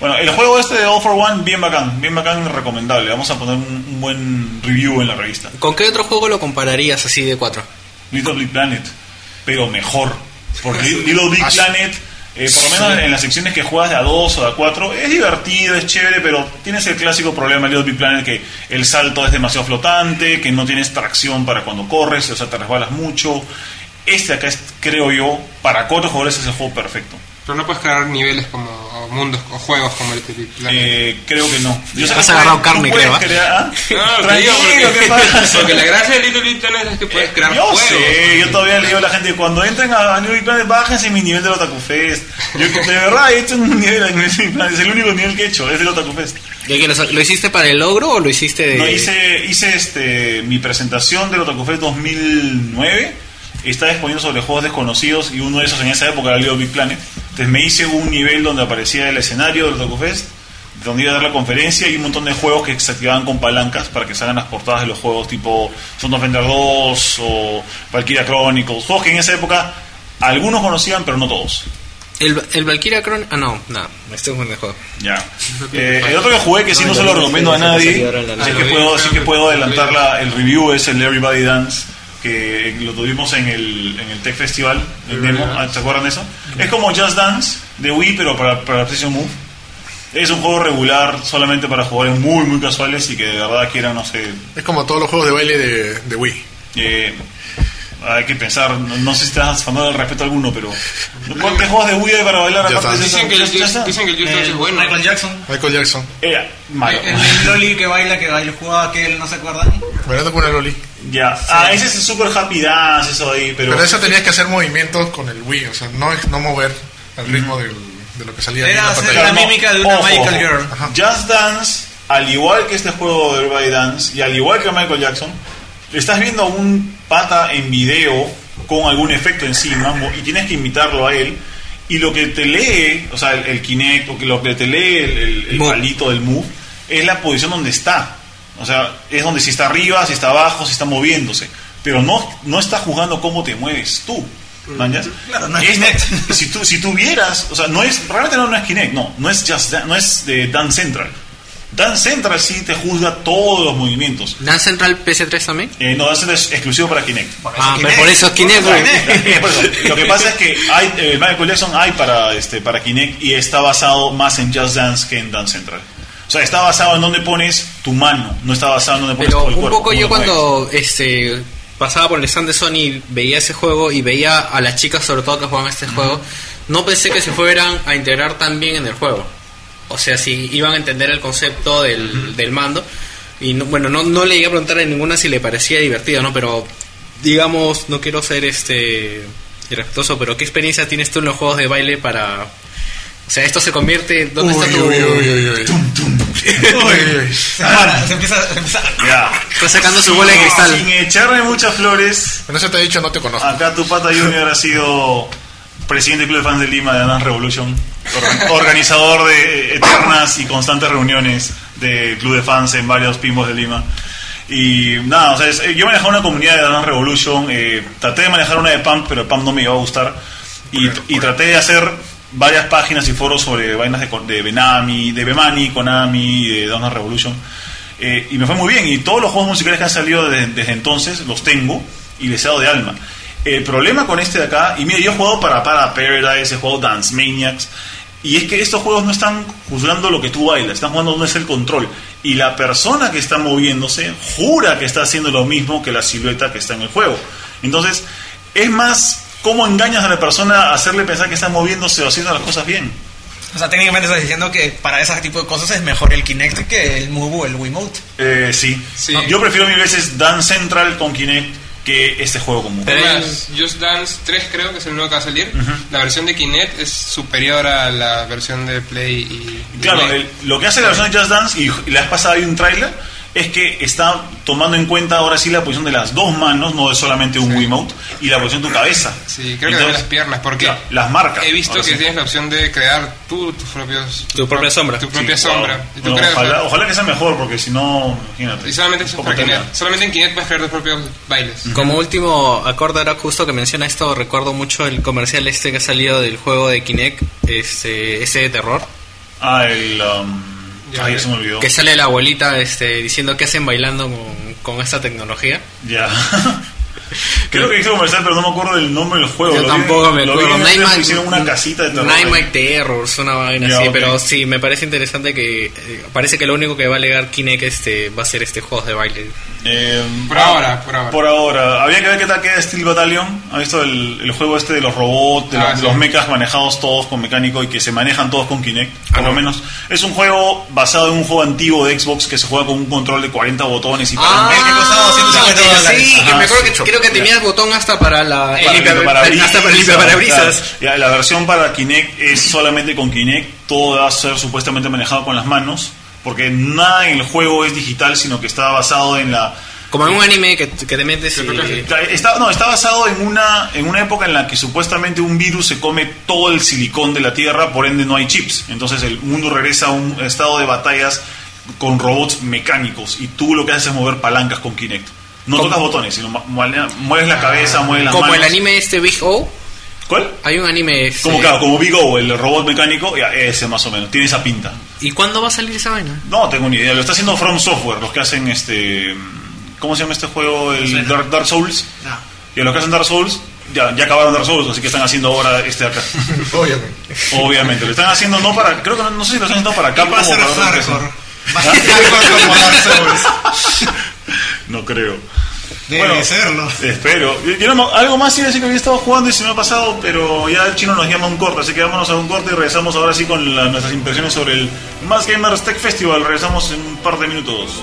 Bueno, el juego este de All for One, bien bacán, bien bacán, recomendable. Vamos a poner un, un buen review en la revista. ¿Con qué otro juego lo compararías así de cuatro? Little Big Planet, pero mejor. Porque Li- Little Big Ah. Planet, eh, por lo menos en las secciones que juegas de a 2 o de a 4, es divertido, es chévere, pero tienes el clásico problema de Little Big Planet que el salto es demasiado flotante, que no tienes tracción para cuando corres, o sea, te resbalas mucho. Este acá es, creo yo, para cuatro jugadores es el juego perfecto. Pero no puedes crear niveles como mundos o juegos como el Big Planet. Eh, creo que no. Yo sé Has que agarrado puedes- carne, creo, ¿ah? crear-. No, te digo, ¿qué porque, pasa? porque la gracia de Little Big Planet es que puedes crear Yo juegos. sé, yo todavía le digo a la gente, cuando entren a New Big Planet, bájense mi nivel del Otaku Fest. Yo, de verdad, he hecho un nivel de New Big Planet, es el único nivel que he hecho, es del Otaku Fest. ¿Y qué, ¿Lo lo hiciste para el logro o lo hiciste de.? No, hice, hice este, mi presentación del Otaku Fest 2009. Estaba exponiendo sobre juegos desconocidos y uno de esos en esa época era Little Big Planet. Entonces me hice un nivel donde aparecía el escenario del Otaku Fest, donde iba a dar la conferencia y un montón de juegos que se activaban con palancas para que salgan las portadas de los juegos tipo Son of Ender 2 o Valkyria Chronicles. Juegos que en esa época algunos conocían, pero no todos. El, el Valkyria Chron. Ah, no, no, me estoy jugando el juego. Ya. Eh, el otro que jugué que sí no se lo recomiendo a nadie, así que puedo, sí que puedo adelantar la- el review, es el Everybody Dance, que lo tuvimos en el, en el Tech Festival, el demo, ¿se acuerdan de eso? Es como Just Dance de Wii, pero para, para PlayStation Move. Es un juego regular solamente para jugadores muy, muy casuales y que de verdad quieran, no sé, Es como todos los juegos de baile de, de Wii. eh, hay que pensar, no, no sé si estás faltando el respeto a alguno, pero ¿cuántos juegos de Wii hay para bailar aparte de. Dicen que el Just- Dance? es bueno. Michael Jackson. Michael Jackson. Eh, malo. El, el Loli que baila, que baila, jugaba aquel, ¿no se acuerdan? Bailando con una Loli. Ya. Ah, ese es el Super Happy Dance, eso ahí, pero... Pero eso tenías que hacer movimientos con el Wii, o sea, no, es- no mover al ritmo del- de lo que salía ahí en Era la hacer pantalla. la mímica de una Ojo, Michael ojo. Girl. Ajá. Just Dance, al igual que este juego de Everybody Dance, y al igual que Michael Jackson, estás viendo a un pata en video con algún efecto encima y tienes que imitarlo a él. Y lo que te lee, o sea, el, el Kinect, o que lo que te lee el, el- palito del Move, es la posición donde está. O sea, es donde si está arriba, si está abajo, si está moviéndose. Pero no, no está jugando cómo te mueves tú. ¿mañas? Claro, no es Kinect. Si tú, si tú vieras, o sea, no es, realmente no, no es Kinect, no, no es Just Dan- no es de Dance Central. Dance Central sí te juzga todos los movimientos. ¿Dan Central PS3 también? Eh, no, Dance Central es exclusivo para Kinect. Ah, pero por eso es Kinect, güey. Lo que pasa es que hay, eh, Michael Jackson hay para, este, para Kinect y está basado más en Just Dance que en Dance Central. O sea, está basado en donde pones tu mano, no está basado en donde pones Pero todo el un cuerpo. poco cómo yo cuando este pasaba por el stand de Sony veía ese juego y veía a las chicas sobre todo que jugaban este juego, no pensé que se fueran a integrar tan bien en el juego. O sea, si iban a entender el concepto del, del mando. Y no- bueno, no, no le llegué a preguntar a ninguna si le parecía divertido, ¿no? Pero digamos, no quiero ser este irrespetuoso, pero ¿qué experiencia tienes tú en los juegos de baile para... O sea, esto se convierte... ¿Dónde Uy, está tu...? uy, uy, uy, uy. Uy, uy. Se para, se empieza, se empieza- Ya. Está sacando su bola de cristal. Sin echarme muchas flores, Bueno, eso te he dicho, no te conozco. Acá tu pata Junior ha sido presidente del Club de Fans de Lima de Dance Revolution, or- organizador de eternas y constantes reuniones del Club de Fans en varios pimbos de Lima. Y nada, o sea, es- yo manejaba una comunidad de Dance Revolution, eh, traté de manejar una de PAM, pero el PAM no me iba a gustar. Y, y traté de hacer varias páginas y foros sobre vainas de, de Benami, de Bemani, Konami, de Dance Revolution. Eh, y me fue muy bien. Y todos los juegos musicales que han salido desde, entonces los tengo y les he dado de alma. El problema con este de acá, y mira, yo he jugado para Para Paradise, he jugado Dance Maniacs, y es que estos juegos no están juzgando lo que tú bailas, están jugando donde es el control. Y la persona que está moviéndose jura que está haciendo lo mismo que la silueta que está en el juego. Entonces, es más cómo engañas a la persona a hacerle pensar que está moviéndose o haciendo las cosas bien. O sea, técnicamente estás diciendo que para ese tipo de cosas es mejor el Kinect que el Move o el Wiimote. Eh, sí. Sí. Yo prefiero mil veces Dance Central con Kinect que este juego común. Además, Just Dance 3 creo que es el nuevo que va a salir. La versión de Kinect es superior a la versión de Play y... Claro, el- lo que hace la versión de Just Dance, y, y la vez pasada hay un tráiler, es que está tomando en cuenta ahora sí la posición de las dos manos, no de solamente un Wiimote, y la posición de tu cabeza. Sí, creo que también las piernas, porque claro, las marcas. he visto que sí. tienes la opción de crear tú tus propios... Tu propia sombra. Tu propia Sí, sombra. wow. Y tú No, creas- ojalá, ojalá que sea mejor, porque si no, imagínate. Y solamente es para. Kinect. Solamente en Kinect puedes crear tus propios bailes. Como último acorde ahora justo que menciona esto, recuerdo mucho el comercial este que ha salido del juego de Kinect, este, ese de terror, Ah, el. Um, Ya, ay, se me olvidó. que sale la abuelita este, diciendo qué hacen bailando con, con esta tecnología. Ya. Creo que hizo comercial, pero no me acuerdo del nombre del juego. Yo Lo vi- tampoco me lo vi acuerdo. en Netflix, Nightmare- hicieron una casita de terror. Nightmare Terrors, una vaina Ya, así. ok. Pero sí, me parece interesante que. eh, parece que lo único que va a alegar Kinect este, va a ser este juego de baile. Eh, Por ahora, por ahora. Por ahora. Habría que ver qué tal queda Steel Battalion. ¿Ha visto el, el juego este de los robots, de, Ah, los, sí. los mechas manejados todos con mecánico y que se manejan todos con Kinect? Ah, Por lo bueno. menos. Es un juego basado en un juego antiguo de Xbox que se juega con un control de 40 botones y Ah, para- que costaba 250 dólares. Sí, que Ajá, me acuerdo que. Creo que tenías botón hasta para la. para hasta para el limpiaparabrisas. claro. Ya, la versión para Kinect es solamente con Kinect. Todo va a ser supuestamente manejado con las manos. Porque nada en el juego es digital, sino que está basado en la Como en un anime que, que te metes y. Está, no, está basado en una, en una época en la que supuestamente un virus se come todo el silicón de la Tierra, por ende no hay chips. Entonces el mundo regresa a un estado de batallas con robots mecánicos y tú lo que haces es mover palancas con Kinect. No Como- tocas botones, sino mueves la cabeza, mueves las Como manos. el anime este Big O. ¿Cuál? Hay un anime. este- Como, claro, como Big O, el robot mecánico, ya, ese más o menos, tiene esa pinta. ¿Y cuándo va a salir esa vaina? No tengo ni idea, lo está haciendo From Software, los que hacen este... ¿Cómo se llama este juego? El Dark, Dark Souls. Ah. Y los que hacen Dark Souls, ya, ya acabaron Dark Souls, así que están haciendo ahora este de acá. Obviamente. Obviamente, lo están haciendo no para, creo que no, no sé si lo están haciendo para Capcom o para otra hardcore. empresa. Va a ser hardcore como Dark Souls. No creo. Debe Bueno, serlo. Espero. Yo- yo algo más iba a decir que había estado jugando y se me ha pasado, pero ya el chino nos llama a un corte, así que vámonos a un corte y regresamos ahora sí con la- nuestras impresiones sobre el Más Gamers Tech Festival. Regresamos en un par de minutos.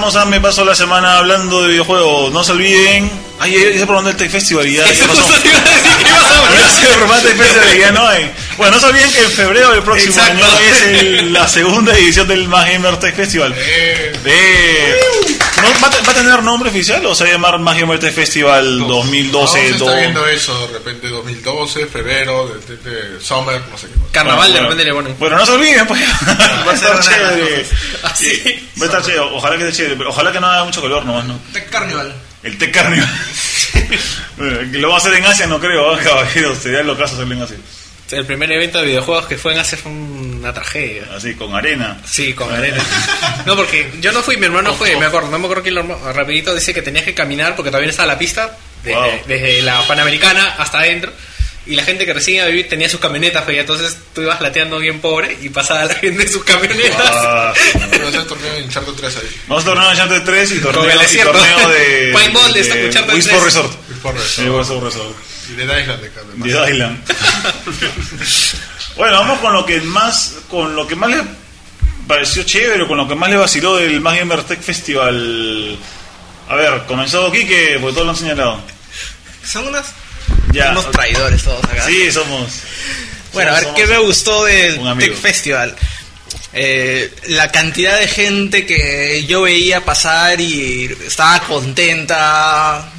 Regresamos a Me Pasó la Semana hablando de videojuegos. No se olviden. Ay, ya se probando el Tech Festival y ya. probó el Tech Festival y ya no hay. Bueno, no se olviden que en febrero del próximo Exacto. año es el- la segunda edición del Más Gamer Tech Festival. Eh, ¿no va, va a tener nombre oficial o se va a llamar Más Gamer Tech Festival 2012? Aún se está do- viendo eso, de repente 2012, febrero, de, de- de summer, no sé qué. Carnaval Bueno, de bueno. repente le ponen. Bueno, no se olviden, pues. va a las chévere. Así. Sí, Va a estar chévere. Ojalá que esté chévere. pero Ojalá que no haga mucho calor nomás, ¿no? Tech Carnival. El. Bueno, que lo va a hacer en Asia, no creo, ¿eh, caballeros. Sería lo caso hacerlo en Asia. El primer evento de videojuegos que fue en Asia fue una tragedia. Así, con arena. Sí, con arena. No, porque yo no fui, mi hermano fue, me acuerdo, no me acuerdo quién lo rapidito dice que tenías que caminar porque todavía no estaba la pista, desde, Wow. desde la Panamericana hasta adentro. Y la gente que recién iba a vivir tenía sus camionetas, pues, y entonces tú ibas lateando bien pobre y pasaba la gente en sus camionetas. Ah, Hacer torneo en Charter 3 ahí. Vamos a torneo de Uncharted 3 y torneo, y torneo de. De 3. Sport Resort. Sí, Resort. Y de Island de Carmen. Dead Island. bueno, vamos con lo que más con lo que más le pareció chévere, o con lo que más le vaciló del Más Gamer Tech Festival. A ver, comenzó Kike, porque todos lo han señalado. Son unos, Ya. unos traidores todos acá. Sí, somos. Bueno, a ver, somos- ¿qué me gustó del. Tech Festival? Eh, la cantidad de gente que yo veía pasar y estaba contenta,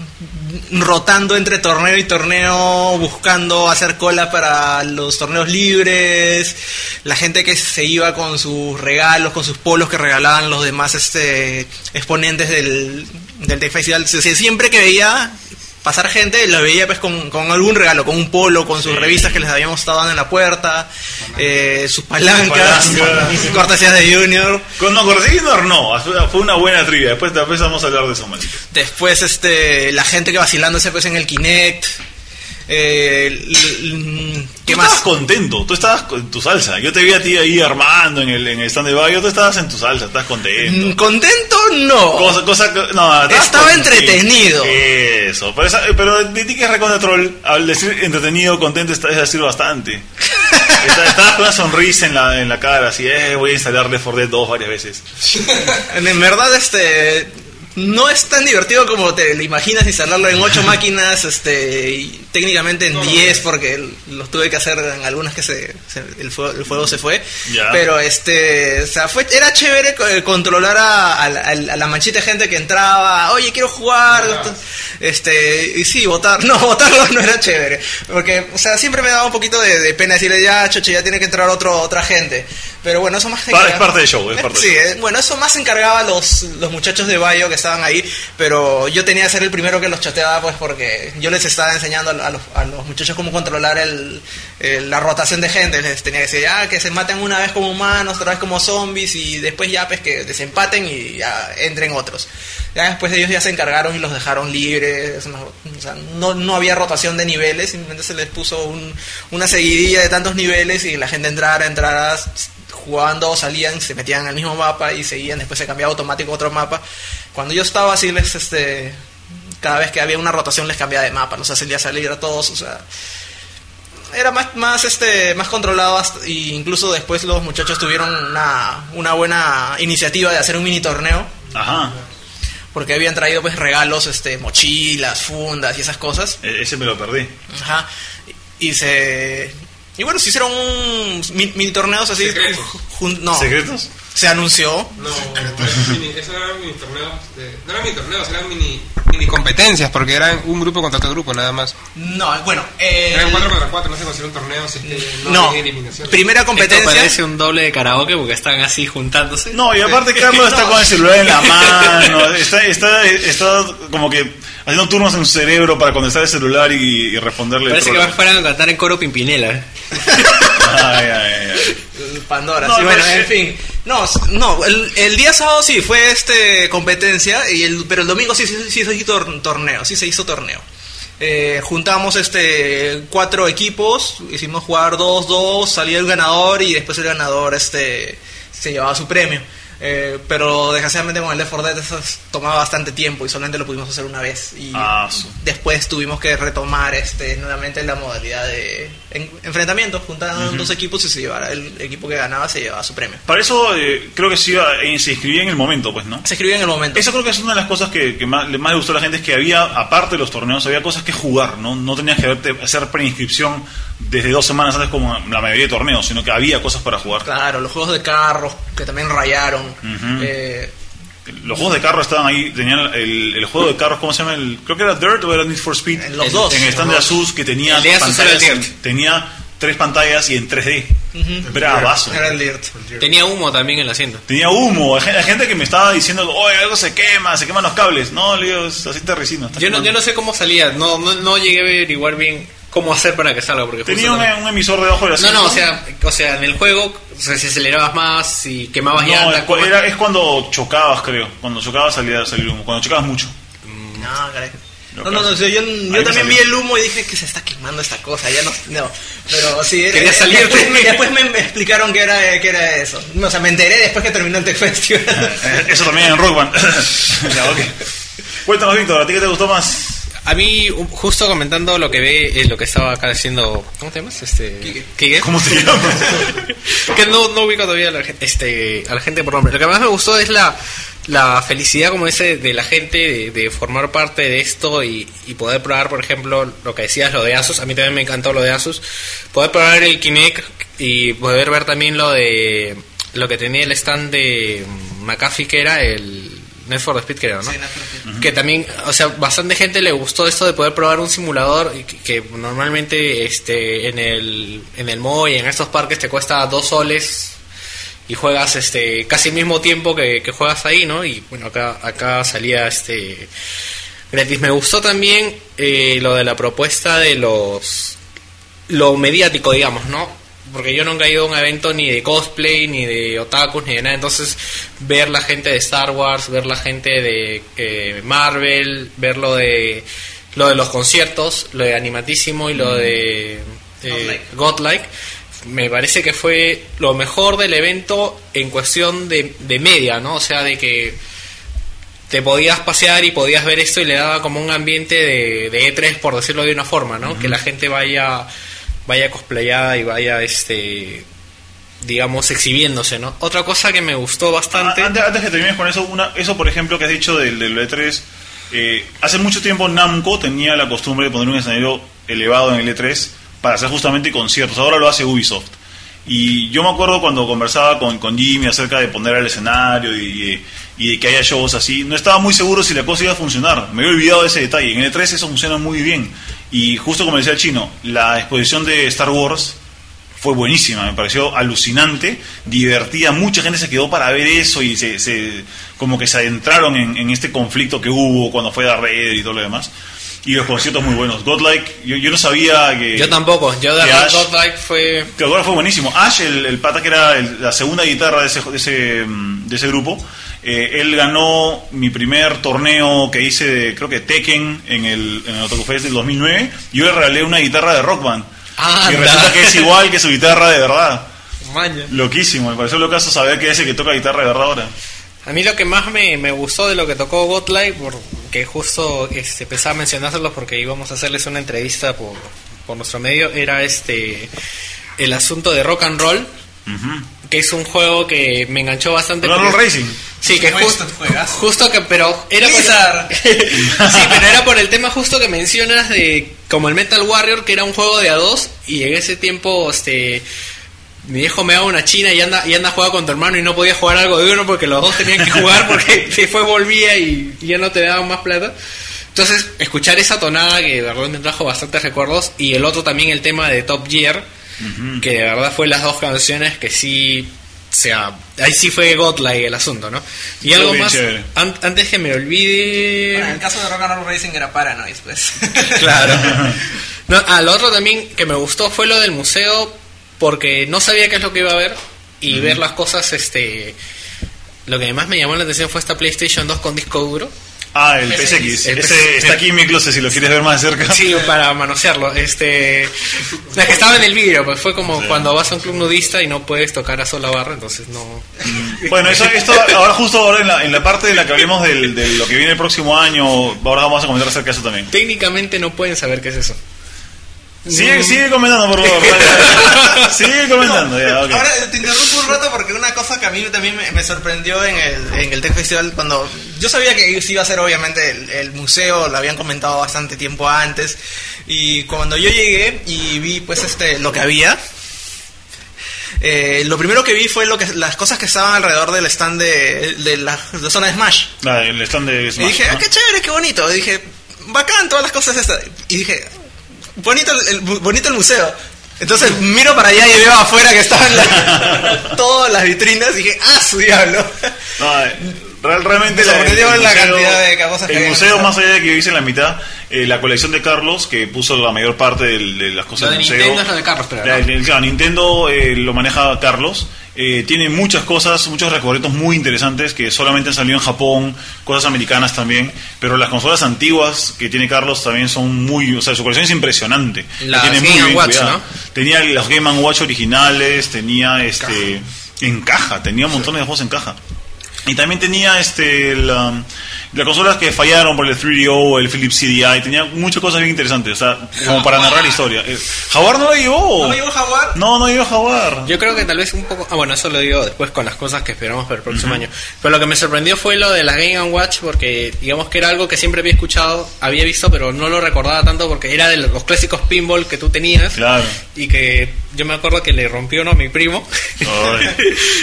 rotando entre torneo y torneo, buscando hacer cola para los torneos libres, la gente que se iba con sus regalos, con sus polos que regalaban los demás este, exponentes del, del Tech Festival. Siempre que veía pasar gente, la veía pues con, con algún regalo, con un polo, con sus revistas que les habíamos estado dando en la puerta, eh, sus palancas, palancas. cortesías de Junior. Con no, con Junior no, fue una buena trivia. Después, después vamos a hablar de eso, maldito. Después, este, la gente que vacilándose pues en el Kinect. Eh, l- ¿Qué Tú más? estabas contento, tú estabas en tu salsa. Yo te vi a ti ahí armando en el, en el stand de Bayo, tú estabas en tu salsa, estás Mm, contento. Contento no. Cosa, no, Estaba contento. entretenido. Eso, pero, esa- pero de ti que es recontra troll, al decir entretenido, contento, es decir bastante. Estabas con una sonrisa en la, en la cara, así, eh, voy a instalar Left 4 Dead 2 varias veces. En verdad, este. No es tan divertido como te lo imaginas instalarlo en 8 máquinas, este, y técnicamente en 10 porque l- los tuve que hacer en algunas que se, se- el, fuego, el fuego se fue. Pero este, o sea, fue, era chévere eh, controlar a, a la- a la a la manchita de gente que entraba, oye, quiero jugar, este, y sí, votar, no, votarlo no era chévere, porque, o sea, siempre me daba un poquito de, de pena decirle, ya, choche, ya tiene que entrar otro, otra gente. Pero bueno, eso más es parte del show, es parte Sí, del eh, bueno, eso más se encargaba los, los muchachos de Bayo que estaban ahí, pero yo tenía que ser el primero que los chateaba, pues porque yo les estaba enseñando a los, muchachos cómo controlar el, la rotación de gente. Les tenía que decir, ya, que se maten una vez como humanos, otra vez como zombies, y después ya, pues que desempaten y ya entren otros. Ya después ellos ya se encargaron y los dejaron libres, no, no, había rotación de niveles, simplemente se les puso un- una seguidilla de tantos niveles y la gente entrara, entrara, jugaban dos, salían, se metían al mismo mapa y seguían, después se cambiaba automático a otro mapa. Cuando yo estaba así, les, este, cada vez que había una rotación les cambiaba de mapa, los hacía salir a todos, o sea, era más, más, este, más controlado hasta- y incluso después los muchachos tuvieron una, una buena iniciativa de hacer un mini torneo Ajá, porque habían traído pues regalos, este, mochilas, fundas y esas cosas. e- ese me lo perdí. Ajá. Y se y bueno, se hicieron un mi- mini torneos así Secretos. no, ¿Secretos? Se anunció. No, mini- eso eran mini torneos. de- no eran mini torneos, eran mini, mini competencias, porque eran un grupo contra otro grupo, nada más. No, bueno, eh, Eran 4 contra 4, no se considera un torneo, que no, no, eliminación. primera Esto competencia. parece un doble de karaoke porque están así juntándose. No, y aparte Carlos está con el celular en la mano, está, está, está como que haciendo turnos en su cerebro para contestar el celular y, y responderle. Parece que troll. más fueran a cantar en coro Pimpinela. Ay, ay, ay. Pandora, No, sí, bueno, pero en fin. No, no, el, día sábado sí fue este competencia, y el, pero el domingo sí, se hizo tor- torneo, sí se hizo torneo. Eh, juntamos este cuatro equipos, hicimos jugar dos, dos, salía el ganador y después el ganador este se llevaba su premio. Eh, pero desgraciadamente con el Left 4 Dead eso es- tomaba bastante tiempo y solamente lo pudimos hacer una vez. Y Ah, después tuvimos que retomar este nuevamente la modalidad de en- enfrentamiento, dos equipos y se llevara el equipo que ganaba se llevaba su premio. Para eso eh, creo que se, iba, eh, se inscribía en el momento, pues, ¿no? Se escribió en el momento. Eso creo que es una de las cosas que, que más, le- más le gustó a la gente, es que había, aparte de los torneos, había cosas que jugar, ¿no? No tenías que hacer preinscripción desde dos semanas antes como la mayoría de torneos, sino que había cosas para jugar. Claro, los juegos de carros que también rayaron. Eh, Los juegos de carro estaban ahí, tenían el, el juego de carros, ¿cómo se llama? El, creo que era Dirt o era Need for Speed. En los El- dos. En el stand de Asus que tenía El de Asus era el pantallas, Dirt. tenía tres pantallas y en 3D. Bravazo. era el Dirt. Tenía humo también en la asiento. Tenía humo, hay gen- hay gente que me estaba diciendo, oye, algo se quema, se queman los cables. No, le digo, es así terricino. está Yo no, quemando". yo no sé cómo salía, no, no, no llegué a averiguar bien cómo hacer para que salga. Porque Tenía un, emisor debajo de la No, no, o sea, o sea, en el juego, o sea, si acelerabas más, si quemabas No, llanta, es, ¿cómo- era- es cuando chocabas, creo. Cuando chocabas salía salir humo. Cuando chocabas mucho. No, caray. Lo No, no, no, que yo, yo- yo me también vi el humo y dije que se está quemando esta cosa, ya no, no. pero sí, Quería eh, salirte. Después, me- después me, me explicaron que era, que era eso. No, o sea, me enteré después que terminó el Tech Festival. Eh, Eso también en Rock Band. Ya, ok. Cuéntanos, Víctor, ¿a ti qué te gustó más? A mí, justo comentando lo que ve, eh, lo que estaba acá haciendo, ¿cómo te llamas? Este, Quique. Quique. ¿Cómo te llamas? que no, no ubico todavía a la, gen- este, a la gente por nombre. Lo que más me gustó es la, la felicidad, como dice, de la gente de, de formar parte de esto y, y poder probar, por ejemplo, lo que decías, lo de Asus. A mí también me encantó lo de Asus. Poder probar el Kinect y poder ver también lo de lo que tenía el stand de McAfee, que era el Net for Speed, creo, ¿no? Sí, Need Speed. que también, o sea, bastante gente le gustó esto de poder probar un simulador que, que normalmente este en el en el MO y en estos parques te cuesta dos soles y juegas este casi el mismo tiempo que, que juegas ahí, ¿no? Y bueno, acá acá salía este Gratis. Me gustó también eh, lo de la propuesta de los... Lo mediático, digamos, ¿no? Porque yo nunca he ido a un evento ni de cosplay, ni de otakus, ni de nada. Entonces, ver la gente de Star Wars, ver la gente de eh, Marvel, ver lo de, lo de los conciertos, lo de Animatísimo y lo de eh, Godlike. me parece que fue lo mejor del evento en cuestión de, de media, ¿no? O sea, de que te podías pasear y podías ver esto y le daba como un ambiente de, de E3, por decirlo de una forma, ¿no? Que la gente vaya vaya cosplayada y vaya, este digamos, exhibiéndose, ¿no? Otra cosa que me gustó bastante... Ah, Antes, antes que termines con eso, una, eso por ejemplo que has dicho del, del E3, eh, hace mucho tiempo Namco tenía la costumbre de poner un escenario elevado en el E3 para hacer justamente conciertos, ahora lo hace Ubisoft. Y yo me acuerdo cuando conversaba con, con Jimmy acerca de poner el escenario y, y de que haya shows así, no estaba muy seguro si la cosa iba a funcionar. Me había olvidado de ese detalle. En el E3 eso funciona muy bien. Y justo como decía el chino, la exposición de Star Wars fue buenísima, me pareció alucinante, divertida, mucha gente se quedó para ver eso y se, se- como que se adentraron en, en este conflicto que hubo cuando fue Darth Vader y todo lo demás. Y los conciertos muy buenos. Godlike, yo, yo no sabía que... Yo tampoco, yo de verdad Godlike fue... que ahora fue buenísimo. Ash, el, el pata que era el- la segunda guitarra de ese, de ese, mm, de ese grupo, eh, él ganó mi primer torneo que hice, de, creo que Tekken, en el, en el Fest del 2009. y Yo le regalé una guitarra de Rock Band. Ah, y resulta que es igual que su guitarra de verdad. Maña. Loquísimo, me pareció locazo saber que es el que toca guitarra de verdad ahora. A mí lo que más me, me gustó de lo que tocó Godlike, porque justo este, pensaba mencionárselos porque íbamos a hacerles una entrevista por, por nuestro medio, era este el asunto de Rock and Roll, que es un juego que me enganchó bastante. Roll porque- Racing. Sí, que justo, justo que, pero era por, sí, pero era por el tema justo que mencionas de como el Metal Warrior, que era un juego de a dos y en ese tiempo, este, mi viejo me daba una china y anda y anda a jugar con tu hermano y no podía jugar algo de uno porque los dos tenían que jugar porque después volvía y, y ya no te daban más plata. Entonces, escuchar esa tonada que de verdad me trajo bastantes recuerdos y el otro también el tema de Top Gear, que de verdad fue las dos canciones que sí, o sea, ahí sí fue godlike el asunto, ¿no? Y Estuvo algo más, an- antes que me olvide... Bueno, en el caso de Rock and Roll Racing era Paranoid, pues. Claro. No, ah, lo otro también que me gustó fue lo del museo porque no sabía qué es lo que iba a ver y ver las cosas, este... Lo que más me llamó la atención fue esta PlayStation 2 con disco duro. Ah, el PSX. PSX. El Ese está aquí en mi closet si lo quieres ver más de cerca. Sí, para manosearlo. Este, es que estaba en el vídeo, pues fue como cuando vas a un club nudista y no puedes tocar a sola barra, entonces no. Bueno, eso, esto ahora justo ahora en la, en la parte de la que hablemos de lo que viene el próximo año, ahora vamos a comentar acerca de eso también. Técnicamente no pueden saber qué es eso. Sigue, sigue comentando, por favor. sigue comentando, ya, ok. Ahora te interrumpo un rato porque una cosa que a mí también me, me sorprendió en el, en el Tech Festival cuando yo sabía que iba a ser obviamente el, el museo, lo habían comentado bastante tiempo antes y cuando yo llegué y vi pues este lo que había eh, lo primero que vi fue lo que las cosas que estaban alrededor del stand de, de la, de zona de Smash Ah, el stand de y Smash, dije, ¿no? ah, qué chévere, qué bonito. Y dije, bacán, todas las cosas estas. Y dije, bonito el, bonito el museo. Entonces miro para allá y veo afuera que estaban la- todas las vitrinas y dije, ah, su diablo. No, eh, real- realmente cantidad de cosas el museo más allá de que yo hice en la mitad eh, la colección de Carlos que puso la mayor parte de, las cosas Lo de del museo Nintendo es lo de Carlos, pero La- no. el- claro, Nintendo eh, lo maneja Carlos eh, tiene muchas cosas muchos recorridos muy interesantes que solamente han salido en Japón cosas americanas también pero las consolas antiguas que tiene Carlos también son muy o sea su colección es impresionante La Las tiene Game bien Watch, cuidada. ¿no? tenía los Game Watch originales tenía este en caja tenía un montón de juegos en caja y también tenía este la, las consolas que fallaron por el 3DO, el Philips CDI, tenía muchas cosas bien interesantes, o sea, como para narrar la historia. Eh, Jaguar no lo llevó. ¿No el Jaguar? No, no llevó Jaguar. Yo creo que tal vez un poco. Ah, bueno, eso lo digo después con las cosas que esperamos para el próximo año. Pero lo que me sorprendió fue lo de la Game Watch, porque digamos que era algo que siempre había escuchado, había visto, pero no lo recordaba tanto porque era de los clásicos pinball que tú tenías. Claro. Y que yo me acuerdo que le rompió uno a mi primo.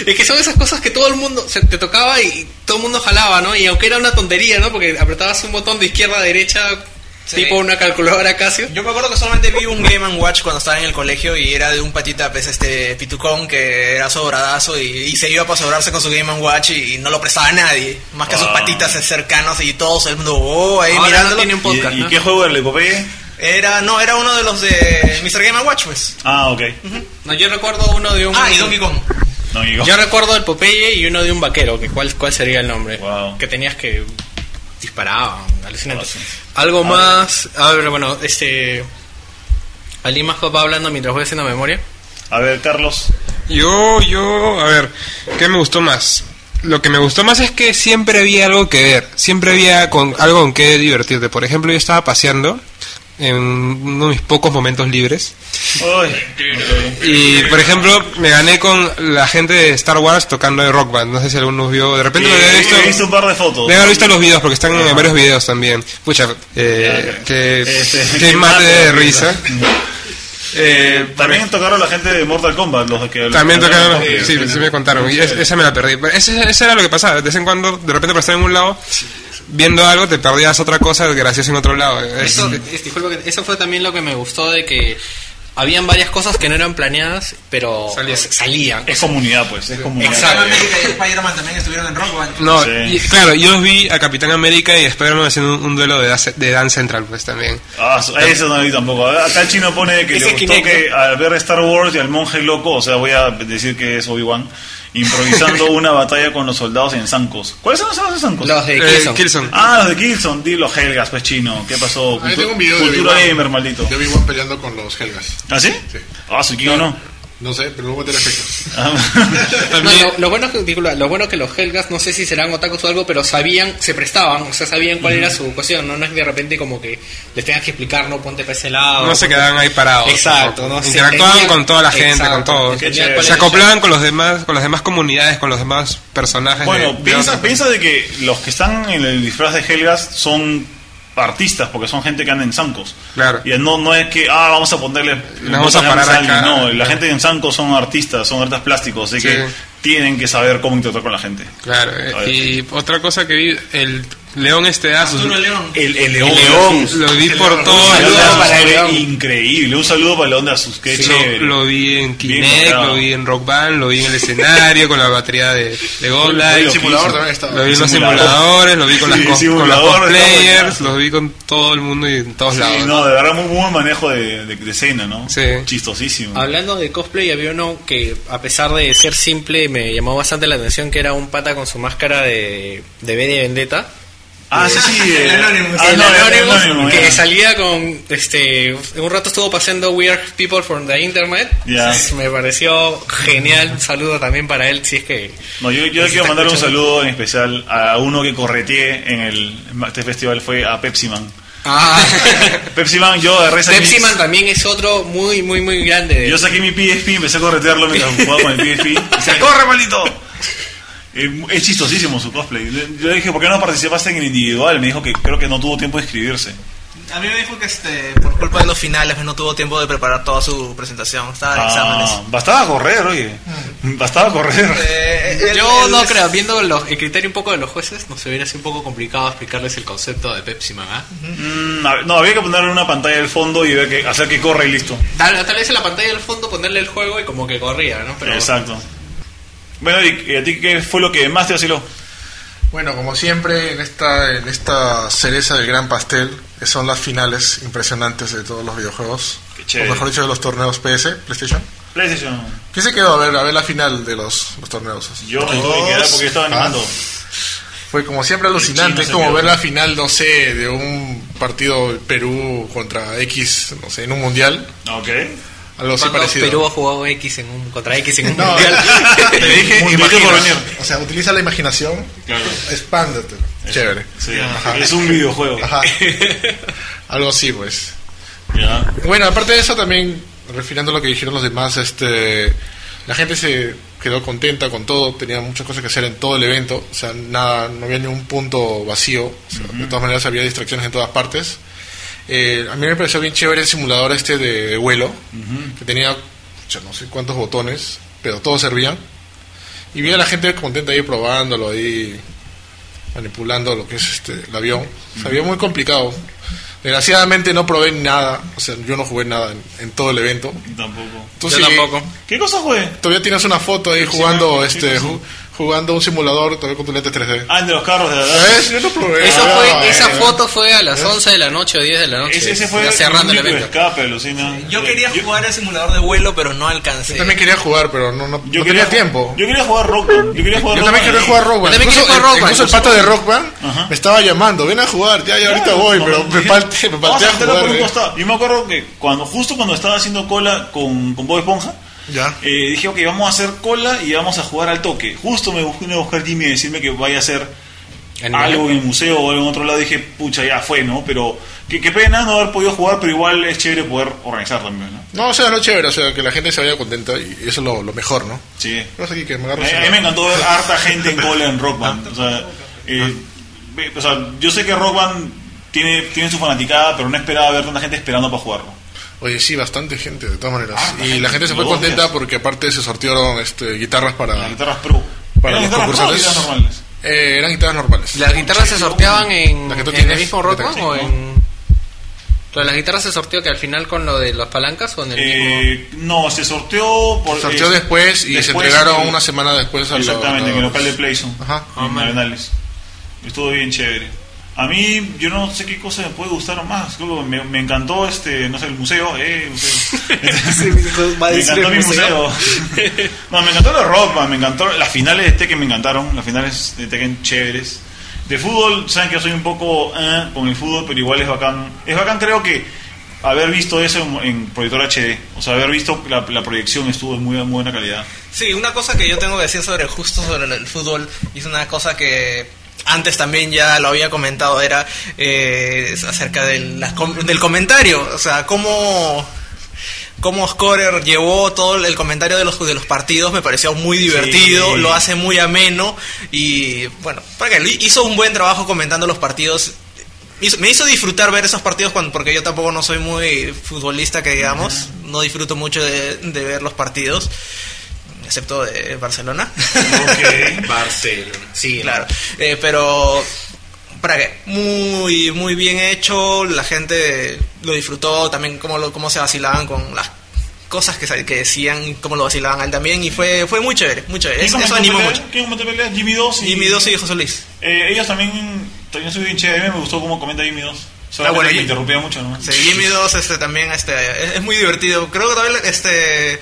Es que son esas cosas que todo el mundo se te tocaba y todo el mundo jalaba, ¿no? Y aunque era una tontería, ¿no? Porque apretabas un botón de izquierda a derecha Sí. Tipo una calculadora Casio. Yo me acuerdo que solamente vi un Game Watch cuando estaba en el colegio y era de un patita, pues, este, pitucón que era sobradazo y, y se iba para sobrarse con su Game Watch y, no lo prestaba a nadie, más que a sus Ah. patitas cercanos y todos el mundo, oh, ahí Ahora no mirándolo. tiene un ¿Y, podcast, y ¿no? qué juego era el Popeye? Era, no, era uno de los de Mr. Game Watch, pues. Ah, ok. No, yo recuerdo uno de un... Ah, y Donkey Kong. No. Yo recuerdo el Popeye y uno de un vaquero, que cuál, cuál sería el nombre. Wow. Que tenías que disparaban, alucinante. Sí. Algo Ahora- más, a ver, bueno, este ¿Alguien más va hablando mientras voy haciendo memoria? A ver, Carlos. Yo, yo, a ver, ¿qué me gustó más? Lo que me gustó más es que siempre había algo que ver, siempre había con, algo con qué divertirte. Por ejemplo, yo estaba paseando en uno de mis pocos momentos libres y, por ejemplo, me gané con la gente de Star Wars tocando de Rock Band. No sé si alguno vio, de repente lo había visto. He visto un par de fotos. Debe haber visto los videos porque están en varios videos también. Pucha, eh, que, Este, que mate de risa. Eh, También tocaron la gente de Mortal Kombat, los que También tocaron, Sí, sí, sí me contaron. Y es- esa me la perdí. Ese, ese era lo que pasaba. De vez en cuando, de repente, por estar en un lado, viendo algo, te perdías otra cosa graciosa en otro lado. Es- Eso, es- disculpa que- eso fue también lo que me gustó de que habían varias cosas que no eran planeadas, pero Salían. s- salían. Es comunidad, pues. Es comunidad. Exacto. América y Spider-Man también estuvieron en Rock Band. no, Sí. y, claro, yo los vi a Capitán América y Spider-Man haciendo un, un duelo de, Dance- de Dance Central, pues también. Ah, so- eso no lo vi tampoco. Acá el chino pone que le gustó que al ver Star Wars y al monje loco, o sea, voy a decir que es Obi-Wan, improvisando una batalla con los soldados en zancos. ¿Cuáles son los soldados en zancos? Los de Eh, Killzone. Killzone. Ah, los de Killzone, di los Helgas, pues chino. ¿Qué pasó? Ahí tengo un video de Cultura Obi-Wan. gamer, maldito. De Obi-Wan peleando con los Helgas. ¿Ah, sí? Sí. Ah, su King o no. No sé, pero luego te efectos. Ah, No, lo, lo bueno es que, lo bueno es que los Helgas, no sé si serán otakus o algo, pero sabían, se prestaban, o sea, sabían cuál era su cuestión, ¿no? No es de repente como que les tengas que explicar, no ponte para ese lado. No se quedaban ahí parados. Exacto, ¿no? Se Interactuaban con toda la gente, Exacto, con todos. Se acoplaban con los demás, con las demás comunidades, con los demás personajes. Bueno, de- piensa, piensa de que los que están en el disfraz de Helgas son artistas, porque son gente que anda en zancos. Claro. Y no, no es que, ah, vamos a ponerle... vamos a parar acá. No, la gente en zancos son artistas, son artistas plásticos, así Sí. que tienen que saber cómo interactuar con la gente. Claro, eh, y otra cosa que vi, el León este Arturo León. El, el león. León, lo vi por Un todo saludo León. Asus, para León. increíble. Un saludo para León de Asus, qué Sí, chévere. lo, lo vi en Kinect, lo vi en Rock Band, lo vi en el escenario con la batería de, de God Muy Light, loquísimo. simulador también estaba. lo vi en los Simulador. simuladores, lo vi con, las Sí, con los lo vi con todo el mundo y en todos Sí, lados. no, de verdad, muy buen manejo de, de, de escena, ¿no? Sí. Chistosísimo. Hablando de cosplay, había uno que, a pesar de ser simple, me llamó bastante la atención, que era un pata con su máscara de, de de Vendetta. Ah, sí, sí. El eh, Anonymous. ah, el Anonymous, Anonymous, que salía con este un rato estuvo paseando Weird People from the Internet Ya. Entonces, me pareció genial un saludo también para él si es que No, yo, quiero mandar un saludo en especial a uno que correteé en el este festival, fue a Pepsi Man. ah, Pepsi Man, yo agarré Pepsi Man también es otro muy muy muy grande Yo saqué mi PSP, empecé a corretearlo mientras jugaba con el PSP. Y decía, ¡corre, maldito! Eh, Es chistosísimo su cosplay. Yo le dije, ¿por qué no participaste en el individual? Me dijo que creo que no tuvo tiempo de inscribirse. A mí me dijo que este, por culpa de los finales pues, no tuvo tiempo de preparar toda su presentación. Estaba en Ah, exámenes. bastaba correr, oye. Bastaba correr. Eh, el- yo el- no creo, viendo los, el criterio un poco de los jueces, nos hubiera sido un poco complicado explicarles el concepto de Pepsi Man. ¿ah? Mm, a no, había que ponerle una pantalla al fondo y ver que, hacer que corra y listo. Tal, tal vez en la pantalla del fondo ponerle el juego y como que corría, ¿no? Pero, Exacto. Bueno, ¿y a ti qué fue lo que más te vaciló? Bueno, como siempre, en esta, en esta cereza del gran pastel, que son las finales impresionantes de todos los videojuegos. Qué O mejor dicho, de los torneos PS, PlayStation. PlayStation. ¿Qué se quedó a ver, a ver la final de los, los torneos? Yo me tuve que quedar porque estaba Ah, animando. Fue como siempre alucinante, es como quedó. ver la final, no sé, de un partido Perú contra X, no sé, en un mundial. Ok. Algo así ¿Cuándo parecido. Perú ha jugado X en un, contra X en un No, mundial. te dije, imagina. O sea, utiliza la imaginación, Claro. expándete. Chévere. Sí, Ajá. es un videojuego. Ajá. Algo así, pues. Ya. Bueno, aparte de eso también, refiriendo a lo que dijeron los demás, este, la gente se quedó contenta con todo, tenía muchas cosas que hacer en todo el evento, o sea, nada, no había ningún punto vacío, o sea, de todas maneras había distracciones en todas partes. Eh, a mí me pareció bien chévere el simulador este de, de vuelo, que tenía, no sé cuántos botones, pero todos servían. Y vi a la gente contenta ahí probándolo, ahí manipulando lo que es este el avión. Se veía muy complicado. Desgraciadamente no probé nada, o sea, yo no jugué nada en, en todo el evento. Tampoco. Tú Yo sí, tampoco. ¿Qué cosa fue? Todavía tienes una foto ahí jugando, sí, este, ju- jugando un simulador todavía con tu lente 3D. Ah, el de los carros de la ¿Ves? Yo no probé. Eso Ah, fue, esa foto fue a las 11 de la noche o 10 de la noche. Ese, ese fue ya cerrando el único evento. escape, alucina. Yo quería jugar el simulador de vuelo, pero no alcancé. Yo también quería jugar, pero no, no, Yo no quería tenía tiempo. Yo quería jugar Rock Band. Yo quería jugar Yo Rock también Band quería jugar Rock Band. Yo también Incluso, quería jugar Rock Band. incluso el pata de Rock Band Ajá. me estaba llamando, ven a jugar, ya, ya ahorita voy, pero me falté, me Vamos falté a a meterlo jugar. por un eh. costado. Yo me acuerdo que cuando justo cuando estaba haciendo cola con, con Bob Esponja, Ya. eh, dije, ok, vamos a hacer cola y vamos a jugar al toque. Justo me busqué a buscar Jimmy y decirme que vaya a hacer Animal. algo en el museo o algo en otro lado. Dije, pucha, ya fue, ¿no? Pero qué, qué pena no haber podido jugar, pero igual es chévere poder organizar también, ¿no? No, o sea, no chévere, o sea, que la gente se vaya contenta y eso es lo, lo mejor, ¿no? Sí. Que me A a mí me encantó ver harta gente en cola en Rock Band. O sea, eh, ve- o sea, yo sé que Rock Band tiene, tiene su fanaticada, pero no esperaba ver tanta gente esperando para jugarlo. Oye, sí, bastante gente, de todas maneras. Ah, y la gente se fue contenta días. porque aparte se sortearon este, guitarras para... Las guitarras pro. Para ¿Eran los concursantes. guitarras normales? Eh, eran guitarras normales. ¿Las guitarras se sorteaban en, en tienes, el mismo Rock o en...? ¿Pero las guitarras se sorteó que al final con lo de las palancas o en el mismo...? Eh, no, se sorteó por Se sorteó eh, después y se entregaron en- una semana después a los- Exactamente, en el local de Playzone. Ajá. En Arenales. Estuvo bien chévere. A mí, yo no sé qué cosa me puede gustar más. Creo que me, me encantó, este, no sé, el museo. Eh, museo. a me encantó el mi museo. museo. no, me encantó la ropa, me encantó las finales de Tekken, me encantaron. Las finales de Tekken chéveres. De fútbol, saben que yo soy un poco eh, con el fútbol, pero igual es bacán. Es bacán, creo que haber visto eso en, en proyector HD. O sea, haber visto la, la proyección estuvo de muy, muy buena calidad. Sí, una cosa que yo tengo que decir sobre justo sobre el fútbol es una cosa que antes también ya lo había comentado era eh, acerca del, del comentario, o sea, cómo cómo Scorer llevó todo el comentario de los de los partidos me pareció muy divertido, Sí. lo hace muy ameno y bueno, para que hizo un buen trabajo comentando los partidos. Hizo- me hizo disfrutar ver esos partidos cuando, porque yo tampoco no soy muy futbolista que digamos, no disfruto mucho de, de ver los partidos excepto de Barcelona. Barcelona. Sí, claro. Eh, pero para qué, muy muy bien hecho, la gente lo disfrutó, también cómo lo, cómo se vacilaban con las cosas que, que decían, cómo lo vacilaban a él también y fue fue muy chévere, muy chévere. ¿Quién Eso, eso comentó animó pelea? mucho. ¿Quién comentó pelea? Jimmy 2 y... Jimmy 2 y José Luis. Eh, ellos también, también soy bien chévere, a mí me gustó cómo comenta Jimmy 2. Solamente Ah, bueno, me interrumpía mucho, ¿no? Sí, Jimmy 2 este, también este, es, es muy divertido. Creo que todavía este,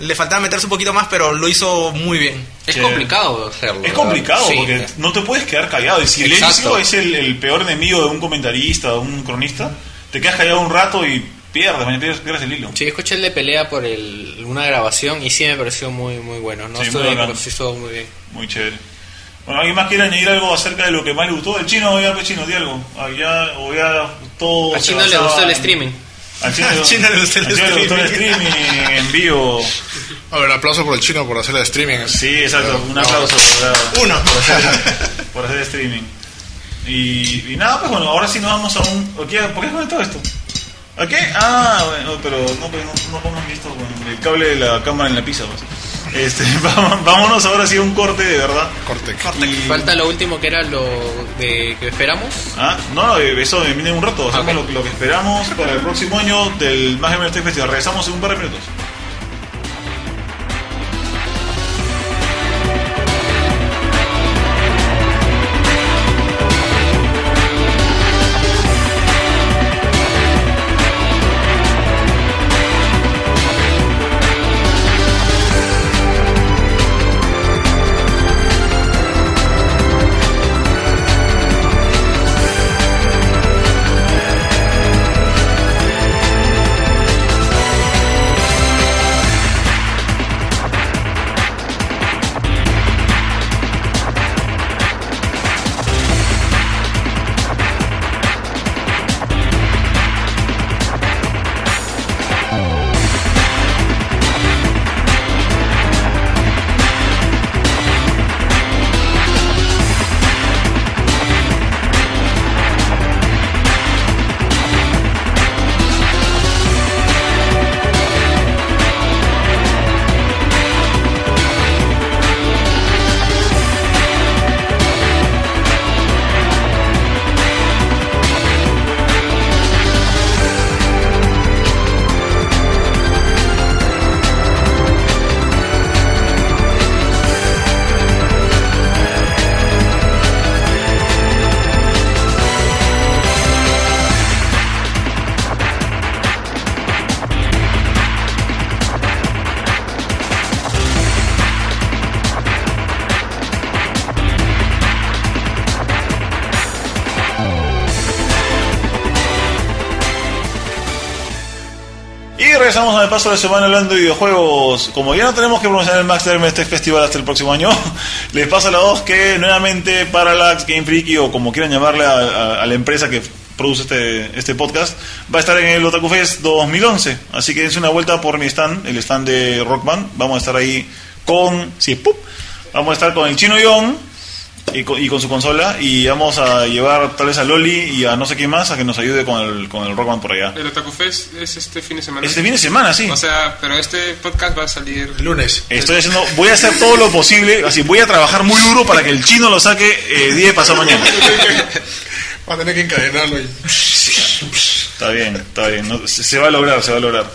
le faltaba meterse un poquito más, pero lo hizo muy bien. Es complicado hacerlo. Es ¿verdad? complicado Sí. porque no te puedes quedar callado. El silencio Exacto. es el, el peor enemigo de un comentarista, de un cronista. Te quedas callado un rato y pierdes, pierdes, pierdes el hilo. Sí, escuché el de pelea por el, una grabación y sí me pareció muy muy bueno. No Sí, estuvo muy bien, sí estuvo muy bien. Muy chévere. Bueno, ¿alguien más quiere añadir algo acerca de lo que más le gustó? El chino, ya, pues chino, di algo. Ah, ya, o ya todo. A Chino le gustó el en- streaming. Al chino, Al chino le gustó el al chino le gustó el streaming. streaming en vivo. A ver, aplauso por el chino por hacer el streaming. Sí, exacto. Un No. aplauso por, Uno. por hacer, por hacer streaming. Y, y nada, pues bueno, ahora sí nos vamos a un... ¿Por qué con todo esto? ¿A qué? Ah, bueno, pero no, pues, no, no pongan esto con el cable de la cámara en la pizza. Pues. Este, vamos- vámonos ahora sí a un corte de verdad. Corte. Y- Falta lo último que era lo de que esperamos. Ah, no, eso viene en un rato. Hacemos Ok. lo, lo que esperamos para el próximo año del Más Gamer Tech Festival. Regresamos en un par de minutos. Paso la semana hablando de videojuegos. Como ya no tenemos que promocionar el Max Term este festival hasta el próximo año, les paso la voz que nuevamente Parallax, Game Freaky o como quieran llamarle a, a- a la empresa que produce este, este podcast, va a estar en el Otaku Fest 2011. Así que dense una vuelta por mi stand, el stand de Rock Band. Vamos a estar ahí con... Sí, ¡pup! Vamos a estar con el Chino Young y con, y con su consola y vamos a llevar tal vez a Loli y a no sé quién más a que nos ayude con el, con el Rock Band por allá. El Otaku Fest es este fin de semana. Este fin de semana, sí. O sea, pero este podcast va a salir. El lunes. Estoy haciendo, voy a hacer todo lo posible, así voy a trabajar muy duro para que el chino lo saque eh, 10 pasado mañana. Va a tener que encadenarlo ahí. Está bien, está bien, no, se, se va a lograr, se va a lograr.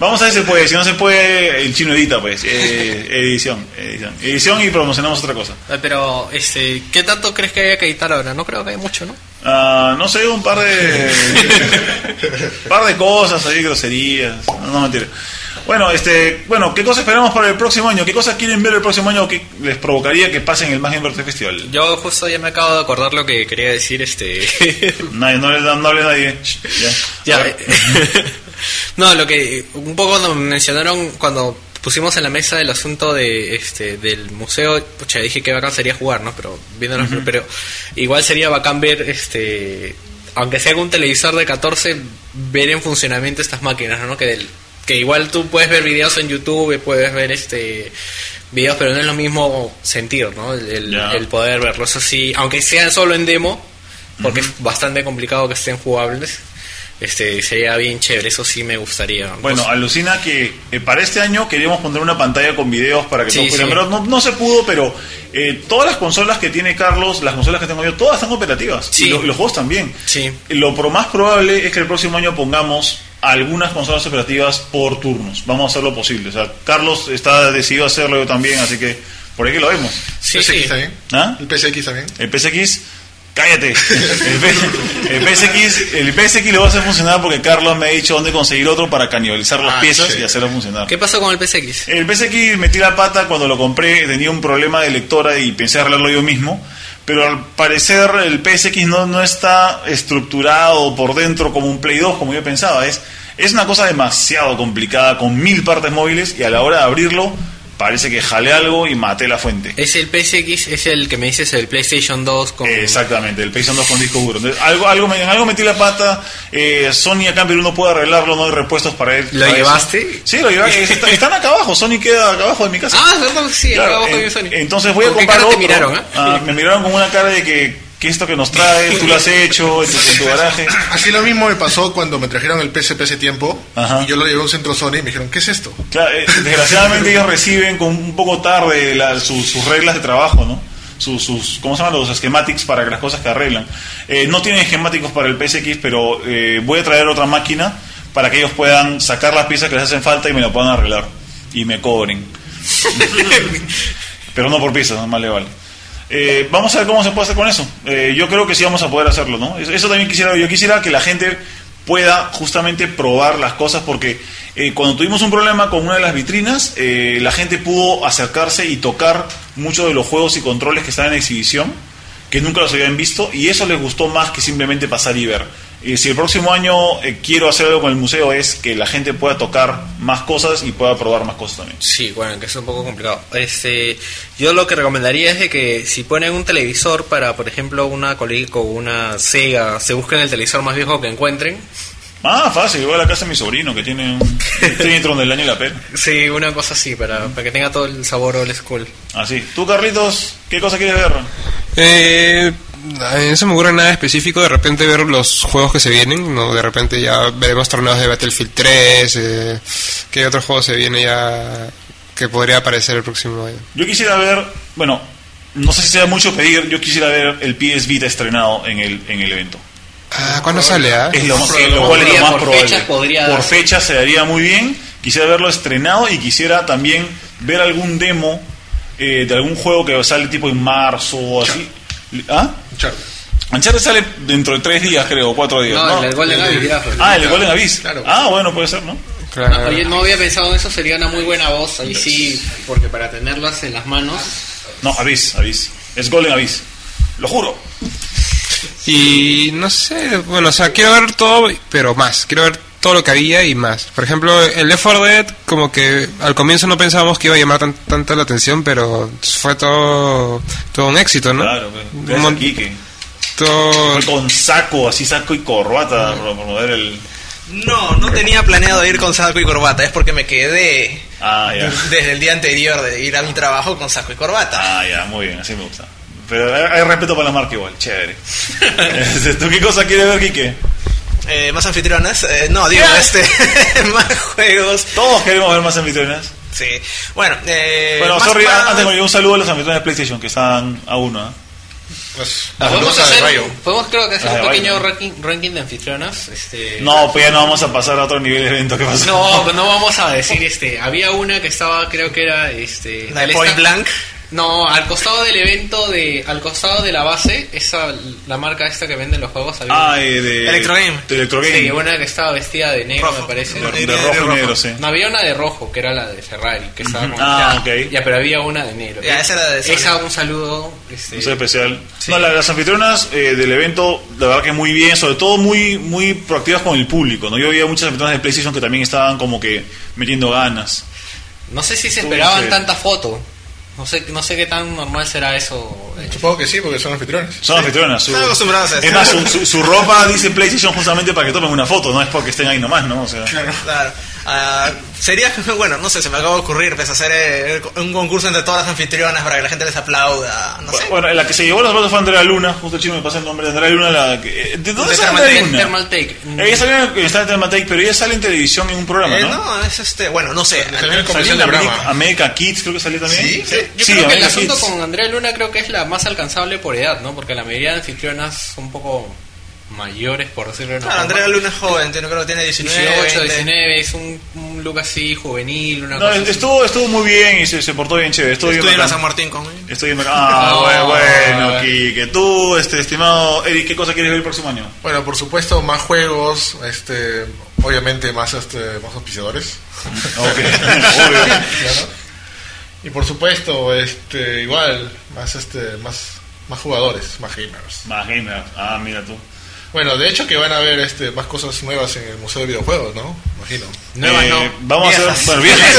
Vamos a ver si se puede, si no se puede, el chino edita pues, eh, edición, edición, edición y promocionamos otra cosa. Ah, Pero, este, ¿qué tanto crees que haya que editar ahora? No creo que haya mucho, ¿no? Ah, no sé, un par de par de cosas ahí, groserías, no, no mentira. Bueno, este, bueno, ¿qué cosas esperamos para el próximo año? ¿Qué cosas quieren ver el próximo año que les provocaría que pasen el Más Game Birthday Festival? Yo justo ya me acabo de acordar lo que quería decir, este... Nadie, no le no hable nadie. Ya. Ya, no, lo que un poco cuando mencionaron cuando pusimos en la mesa el asunto de este del museo, pucha, dije que bacán sería jugar, ¿no? Pero viéndonos, pero igual sería bacán ver este aunque sea un televisor de 14 ver en funcionamiento estas máquinas, ¿no? Que del- que igual tú puedes ver videos en YouTube, puedes ver este videos, pero no es lo mismo sentir, ¿no? El, Ya. el poder verlos así, aunque sean solo en demo, porque es bastante complicado que estén jugables. Este sería bien chévere, eso sí me gustaría. Bueno, alucina que eh, para este año queríamos poner una pantalla con videos para que Sí, todos pudieran sí. verlo. No, no se pudo, pero eh, todas las consolas que tiene Carlos, las consolas que tengo yo, todas están operativas. Sí. Y lo- los juegos también. Sí. Lo pro- más probable es que el próximo año pongamos algunas consolas operativas por turnos. Vamos a hacer lo posible. O sea, Carlos está decidido a hacerlo yo también, así que por ahí que lo vemos. sí, PSX sí. también. ¿Ah? El PSX también. El PSX, cállate. El, P- el PSX, el PSX lo va a hacer funcionar porque Carlos me ha dicho dónde conseguir otro para canibalizar las Ah, piezas sí. y hacerlo funcionar. ¿Qué pasó con el PSX? El PSX metí la pata cuando lo compré, tenía un problema de lectora y pensé arreglarlo yo mismo. Pero al parecer el PSX no, no está estructurado por dentro como un Play 2 como yo pensaba. Es, es una cosa demasiado complicada con mil partes móviles y a la hora de abrirlo parece que jalé algo y maté la fuente. Es el PSX, es el que me dices el PlayStation 2 con... Exactamente, el PlayStation 2 con disco duro. Entonces, algo, algo, en algo metí la pata. Eh, Sony acá en Perú no puede arreglarlo, no hay repuestos para él. ¿Lo para eso. llevaste? Sí, lo llevé. Está- están acá abajo, Sony queda acá abajo de mi casa. Ah, sí, Claro, abajo en- de Sony. Entonces voy a ¿Con qué comprar otro. miraron, ah? Ah, me miraron con una cara de que, que esto que nos trae, tú lo has hecho en tu, en tu garaje. Así lo mismo me pasó cuando me trajeron el PSP hace tiempo. Ajá. Y yo lo llevé a un centro Sony y me dijeron, ¿qué es esto? Claro, eh, desgraciadamente ellos reciben con un poco tarde la- sus, sus reglas de trabajo, ¿no? Sus, sus, ¿cómo se llaman? Los schematics para las cosas que arreglan. Eh, no tienen esquemáticos para el PSX, pero eh, voy a traer otra máquina para que ellos puedan sacar las piezas que les hacen falta y me la puedan arreglar. Y me cobren. pero no por piezas, más le vale. Eh, vamos a ver cómo se puede hacer con eso. Eh, yo creo que sí vamos a poder hacerlo, ¿no? Eso, también quisiera, yo quisiera que la gente pueda justamente probar las cosas porque eh, cuando tuvimos un problema con una de las vitrinas, eh, la gente pudo acercarse y tocar muchos de los juegos y controles que están en exhibición, que nunca los habían visto, y eso les gustó más que simplemente pasar y ver. Eh, si el próximo año eh, quiero hacer algo con el museo es que la gente pueda tocar más cosas y pueda probar más cosas también. Sí, bueno, que es un poco complicado. Este, yo lo que recomendaría es de que si ponen un televisor para, por ejemplo, una Coleco o una Sega, se busquen el televisor más viejo que encuentren. Ah, fácil, voy a la casa de mi sobrino que tiene un Trinitron del año y la pena. Sí, una cosa así, para, para que tenga todo el sabor old school. Así. ¿Tú, Carlitos, qué cosa quieres ver? Eh, a mí no se me ocurre nada específico. De repente ver los juegos que se vienen. no De repente ya veremos torneos de Battlefield 3. Eh, ¿Qué otro juego se viene ya que podría aparecer el próximo año? Yo quisiera ver, bueno, no sé si sea mucho pedir, yo quisiera ver el PS Vita estrenado en el, en el evento. Ah, ¿cuándo sale? ah? Es lo, más- Sí, lo cual es lo más por probable. fechas podría por fecha se daría muy bien. Quisiera verlo estrenado y quisiera también ver algún demo eh, de algún juego que sale tipo en marzo o así. ¿Ah? Uncharted sale dentro de tres días, creo, o cuatro días. No, el Golden Abyss, ya, pues. Ah, el de Golden Abyss. Claro. Ah, bueno, puede ser, ¿no? Claro. Oye, no había pensado en eso, sería una muy buena voz, ahí sí, porque para tenerlas en las manos... No, Abyss, Abyss. Es Golden Abyss. Lo juro. Y no sé, bueno, o sea, quiero ver todo, pero más. Quiero ver todo lo que había y más. Por ejemplo, el Left 4 Dead, como que al comienzo no pensábamos que iba a llamar tan, tanto la atención, pero fue todo, todo un éxito, ¿no? Claro, pues, Un Quique. todo- con saco, así saco y corbata, para promover el... No, no tenía planeado ir con saco y corbata, es porque me quedé Ah, ya. desde el día anterior de ir a mi trabajo con saco y corbata. Ah, ya, muy bien, así me gusta. Pero hay, hay respeto para la marca igual, chévere. Este, ¿Tú qué cosa quieres ver, Quique? Eh, ¿Más anfitriones? Eh, no, digo, este, más juegos. Todos queremos ver más anfitriones. Sí. Bueno, eh, Bueno, más sorry, para- antes un saludo a los anfitriones de PlayStation que están a uno. ¿eh? Pues, Ah, podemos, hacer, rayo. podemos creo que hacer un pequeño ranking, ranking de anfitrionas. Este, No, pues ya no vamos a pasar a otro nivel de evento. ¿Qué pasó? No, pues no vamos a decir este. Había una que estaba, creo que era este. La Point Blank. No, al costado del evento de, al costado de la base, esa, la marca esta que vende los juegos. Había Ah, eh, de... Electrogame. De Electrogame. sí, una que estaba vestida de negro, Rojo. me parece. de, de de rojo y rojo. negro, sí. No había una de rojo, que era la de Ferrari, que estaba Ujú. con- Ah, ya, ok. Ya, pero había una de negro. Ya, esa era de Sony. Esa, un saludo. Este, sé, especial. Sí. No, la- las anfitrionas eh, del evento, la verdad que muy bien, sobre todo muy muy proactivas con el público. ¿no? Yo había muchas anfitrionas de PlayStation que también estaban como que metiendo ganas. No sé si se esperaban tanta foto. No sé, no sé qué tan normal será eso. eh. Supongo que sí, porque son anfitriones. Son anfitrionas. Su, Están acostumbrados a eso. es más, su, su- su ropa dice PlayStation justamente para que tomen una foto, no es porque estén ahí nomás, ¿no? O sea, Claro. Ah, sería, bueno, no sé, se me acaba de ocurrir, pues hacer eh, un concurso entre todas las anfitrionas para que la gente les aplauda, no sé. Bueno, la que se llevó las fotos fue Andrea Luna, justo el chico me pasa el nombre de Andrea Luna. La que, eh, ¿De dónde De sale Andrea Luna? Thermal Take. Ella salió en, está en Thermal Take, pero ella sale en televisión en un programa, Eh, ¿no? no, es este, bueno, no sé. Salió en de America, Brahma. America Kids, creo que salió también. Sí, sí. Yo Sí, creo que el asunto Kids. con Andrea Luna creo que es la más alcanzable por edad, ¿no? Porque la mayoría de anfitrionas son un poco mayores, por decirlo de una Claro. Andrea Luna es joven, tiene- creo que tiene 19, 18, 20. 19, es un, un look así juvenil, una No, cosa así. estuvo, estuvo muy bien y se, se portó bien chévere. Estuvo Estuve en. San Martín con él. Estoy bien bacán. Ah, No. bueno, bueno, Kike. Tú, este, estimado Eric, ¿qué cosa quieres ver el próximo año? Bueno, por supuesto, más juegos, este, obviamente más, este, más auspiciadores. Ok, obvio. Claro. Y por supuesto, este, igual, más, este, más, más jugadores, más gamers. Más gamer. Ah, mira tú. Bueno, de hecho que van a haber, este, más cosas nuevas en el Museo de Videojuegos, ¿no? Imagino. Nuevas Eh, no. Vamos a hacer. Bueno, viejas.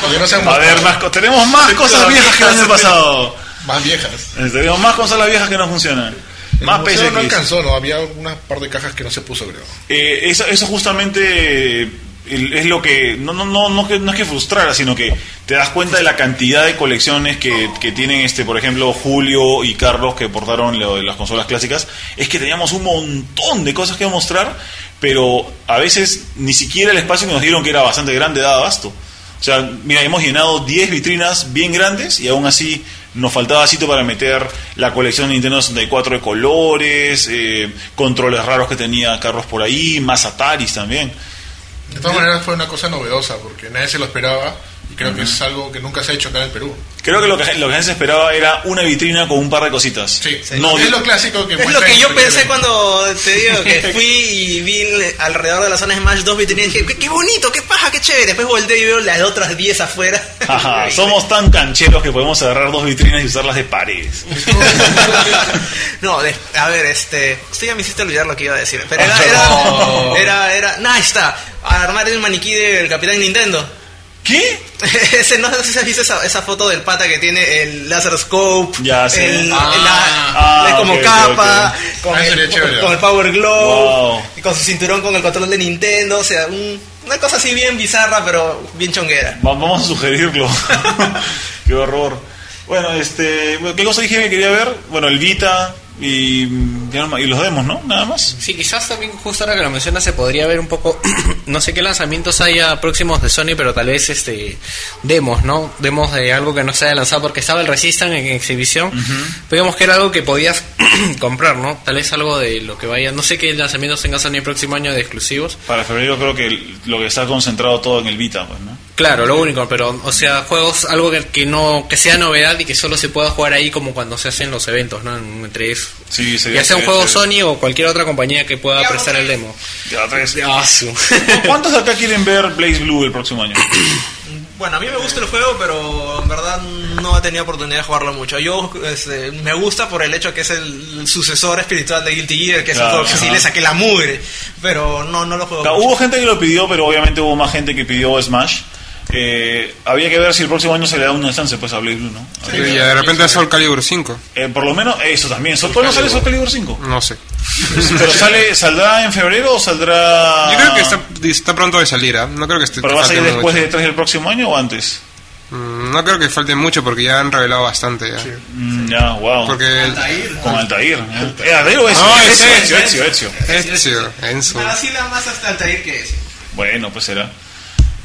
Porque no sean a ver, más, tenemos más cosas viejas que el año pasado. más viejas. Eh, Tenemos más consolas viejas que no funcionan. El Más museo no PSX. alcanzó, ¿no? Había una par de cajas que no se puso, creo. Eh, eso, eso justamente es lo que no, no, no, no, no es que frustrara, sino que te das cuenta de la cantidad de colecciones que, que tienen, este por ejemplo, Julio y Carlos que portaron lo de las consolas clásicas. Es que teníamos un montón de cosas que mostrar, pero a veces ni siquiera el espacio que nos dieron, que era bastante grande, daba abasto. O sea, mira, hemos llenado 10 vitrinas bien grandes y aún así nos faltaba sitio para meter la colección de Nintendo 64 de colores, eh, controles raros que tenía Carlos por ahí, más Ataris también. De todas maneras fue una cosa novedosa porque nadie se lo esperaba creo que es algo que nunca se ha hecho acá en el Perú. Creo que lo que lo que se esperaba era una vitrina con un par de cositas. Sí, No, es lo clásico que Es lo que yo pensé cuando te digo que fui y vi alrededor de la zona Smash dos vitrinas y dije, qué, qué bonito, qué paja, qué chévere. Después volteé y veo las otras 10 afuera. Ajá, somos tan cancheros que podemos agarrar dos vitrinas y usarlas de paredes. no, de- a ver, este. Usted ya me hiciste olvidar lo que iba a decir. Pero era. Era. Era. era no, ahí está. Armar el maniquí del Capitán Nintendo. ¿Qué? Ese, no sé si has visto esa, esa foto del pata que tiene el laser scope. Ya, sí. El, Ah. el- la- Ah, es como capa. Con, Ah, el, sería chévere. con el Power Glove. Wow. Y con su cinturón con el control de Nintendo. O sea, un- una cosa así bien bizarra, pero bien chonguera. Va- Vamos a sugerirlo. Qué horror. Bueno, este, ¿qué cosa dije que quería ver? Bueno, el Vita y, ya no- y los demos, ¿no? Nada más. Sí, quizás también justo ahora que lo mencionas se podría ver un poco, no sé qué lanzamientos haya próximos de Sony, pero tal vez este demos, ¿no? Demos de algo que no se haya lanzado porque estaba el Resistance en exhibición, digamos que era algo que podías comprar, ¿no? Tal vez algo de lo que vaya, no sé qué lanzamientos tenga Sony el próximo año de exclusivos. Para febrero creo que lo que está concentrado todo en el Vita, pues, ¿no? Claro, lo único, pero o sea, juegos algo que, que no que sea novedad y que solo se pueda jugar ahí como cuando se hacen los eventos, ¿no? Entre eso. Sí, sería Ya sea un juego. Sony o cualquier otra compañía que pueda prestar el demo. Ya, su. ¿Cuántos de acá quieren ver Blaze Blue el próximo año? Bueno, a mí me gusta el juego, pero en verdad no he tenido oportunidad de jugarlo mucho. Yo este, me gusta por el hecho que es el sucesor espiritual de Guilty Gear, que es Claro, un juego que sí le saqué la mugre, pero no, no lo juego Claro, mucho. hubo gente que lo pidió, pero obviamente hubo más gente que pidió Smash. Eh, había que ver si el próximo año se le da una chance pues, a Blade Blue, ¿no? Y de repente es Soul Calibur 5. Eh, por lo menos eso también. ¿Sol- ¿Cuándo sale Soul Calibur 5? No sé. ¿Pero sale, saldrá en febrero o saldrá...? Yo creo que está, está pronto de salir, ¿ah? No creo que esté ¿Pero va a salir después mucho. de 3 del próximo año o antes? Mm, No creo que falte mucho porque ya han revelado bastante. Ya. Mm, ya, wow. Porque el- Con Altair. ¿eh? Altair o Ezio? No, Ezio, Ezio, Ezio, Ezio. Ezio, Enzo. Así nada más hasta Altair que es. Bueno, pues será.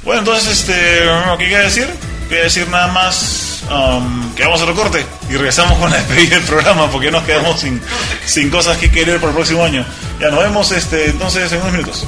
Bueno, entonces, este, ¿qué queda decir? Queda decir nada más um, que vamos a otro corte y regresamos con la despedida del programa porque nos quedamos sin, sin cosas que querer para el próximo año. Ya nos vemos este, entonces en unos minutos.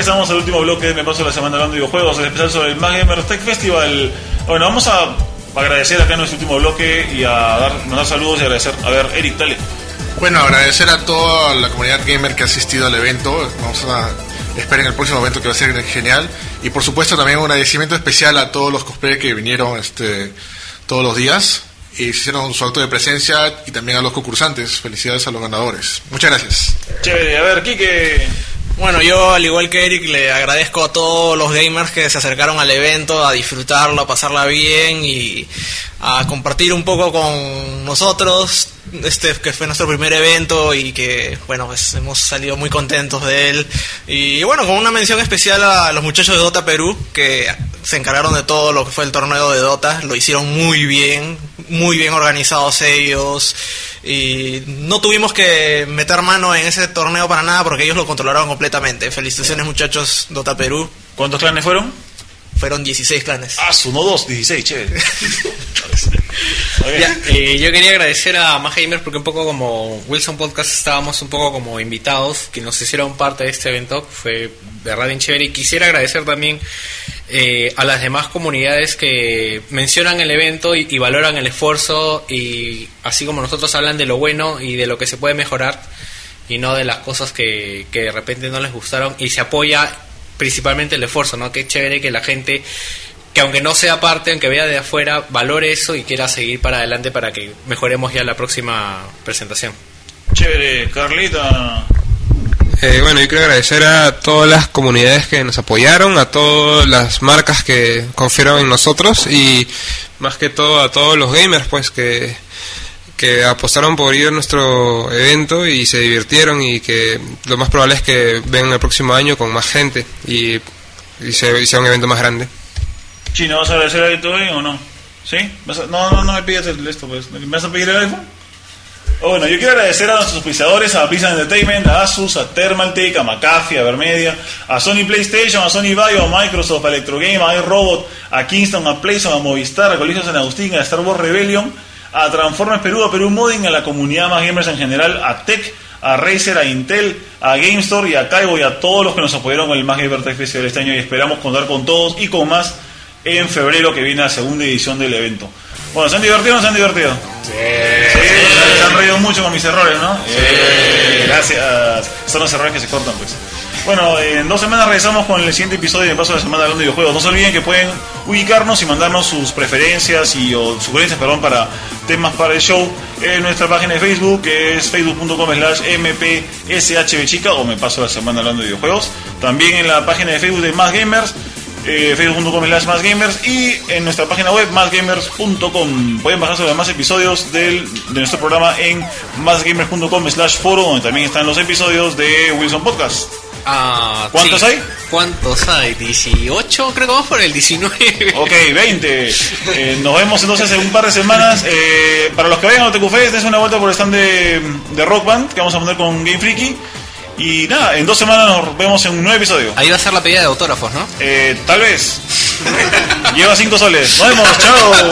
Regresamos al último bloque de Me Paso la Semana hablando de videojuegos, el especial sobre el Gamer Tech Festival. Bueno, vamos a agradecer acá en nuestro último bloque y a dar, mandar saludos y agradecer. A ver, Eric, dale. Bueno, agradecer a toda la comunidad gamer que ha asistido al evento. Vamos a esperen el próximo evento que va a ser genial. Y por supuesto también un agradecimiento especial a todos los cosplayers que vinieron este, todos los días y hicieron su acto de presencia y también a los concursantes. Felicidades a los ganadores. Muchas gracias. Chévere, a ver, Kike. Bueno, yo al igual que Eric le agradezco a todos los gamers que se acercaron al evento a disfrutarlo, a pasarla bien y a compartir un poco con nosotros este que fue nuestro primer evento y que bueno pues hemos salido muy contentos de él. Y bueno con una mención especial a los muchachos de Dota Perú que se encargaron de todo lo que fue el torneo de Dota. Lo hicieron muy bien muy bien organizados ellos. Y no tuvimos que meter mano en ese torneo para nada porque ellos lo controlaron completamente. Felicitaciones muchachos Dota Perú. ¿Cuántos clanes fueron? Fueron 16 clanes Ah, su no dos, 16, chévere. Ya, eh, yo quería agradecer a Más Gamers porque un poco como Wilson Podcast estábamos un poco como invitados que nos hicieron parte de este evento, fue verdad bien chévere. Y quisiera agradecer también eh, a las demás comunidades que mencionan el evento y, y valoran el esfuerzo y así como nosotros hablan de lo bueno y de lo que se puede mejorar y no de las cosas que, que de repente no les gustaron y se apoya principalmente el esfuerzo, ¿no? Qué chévere que la gente que aunque no sea parte, aunque vea de afuera, valore eso y quiera seguir para adelante para que mejoremos ya la próxima presentación. Chévere, Carlita. Eh, bueno, yo quiero agradecer a todas las comunidades que nos apoyaron, a todas las marcas que confiaron en nosotros y más que todo a todos los gamers pues que, que apostaron por ir a nuestro evento y se divirtieron y que lo más probable es que vengan el próximo año con más gente y, y, se- y sea un evento más grande. Chino, ¿vas a agradecer a todo bien o no? ¿Sí? ¿Vas a- No, no, no me pidas el, esto, pues. ¿Me vas a pedir el iPhone? Oh, bueno, yo quiero agradecer a nuestros auspiciadores, a Blizzard Entertainment, a Asus, a Thermaltake, a McAfee, a Vermedia, a Sony PlayStation, a Sony Bio, a Microsoft, a Electrogame, a iRobot, a Kingston, a PlayStation, a Movistar, a Colegio San Agustín, a Star Wars Rebellion, a Transformers Perú, a Perú Modding, a la comunidad más gamers en general, a Tech, a Razer, a Intel, a GameStore y a Caigo y a todos los que nos apoyaron con el Más Gamer Tech Festival este año y esperamos contar con todos y con más en febrero que viene la segunda edición del evento. Bueno, ¿se han divertido o no se han divertido? Sí. Se han reído mucho con mis errores, ¿no? Sí. Gracias. Son los errores que se cortan, pues. Bueno, en dos semanas regresamos con el siguiente episodio de Paso de la Semana hablando de videojuegos. No se olviden que pueden ubicarnos y mandarnos sus preferencias y o sugerencias perdón, para temas para el show en nuestra página de Facebook, que es facebook.com slash mpshbchica o me paso la semana hablando de videojuegos. También en la página de Facebook de Más Gamers, eh, facebook.com slash más gamers y en nuestra página web másgamers.com pueden bajarse los demás episodios del, de nuestro programa en másgamers.com slash foro donde también están los episodios de Wilson Podcast Ah, ¿Cuántos sí. hay? ¿Cuántos hay? 18, creo que vamos por el 19. Ok, 20. Eh, nos vemos entonces en un par de semanas. Eh, para los que vayan a Otaku Fest, dense una vuelta por el stand de, de Rock Band que vamos a poner con Game Freaky. Y nada, en dos semanas nos vemos en un nuevo episodio. Ahí va a ser la pedida de autógrafos, ¿no? Eh, tal vez. Lleva cinco soles. Nos vemos, chao.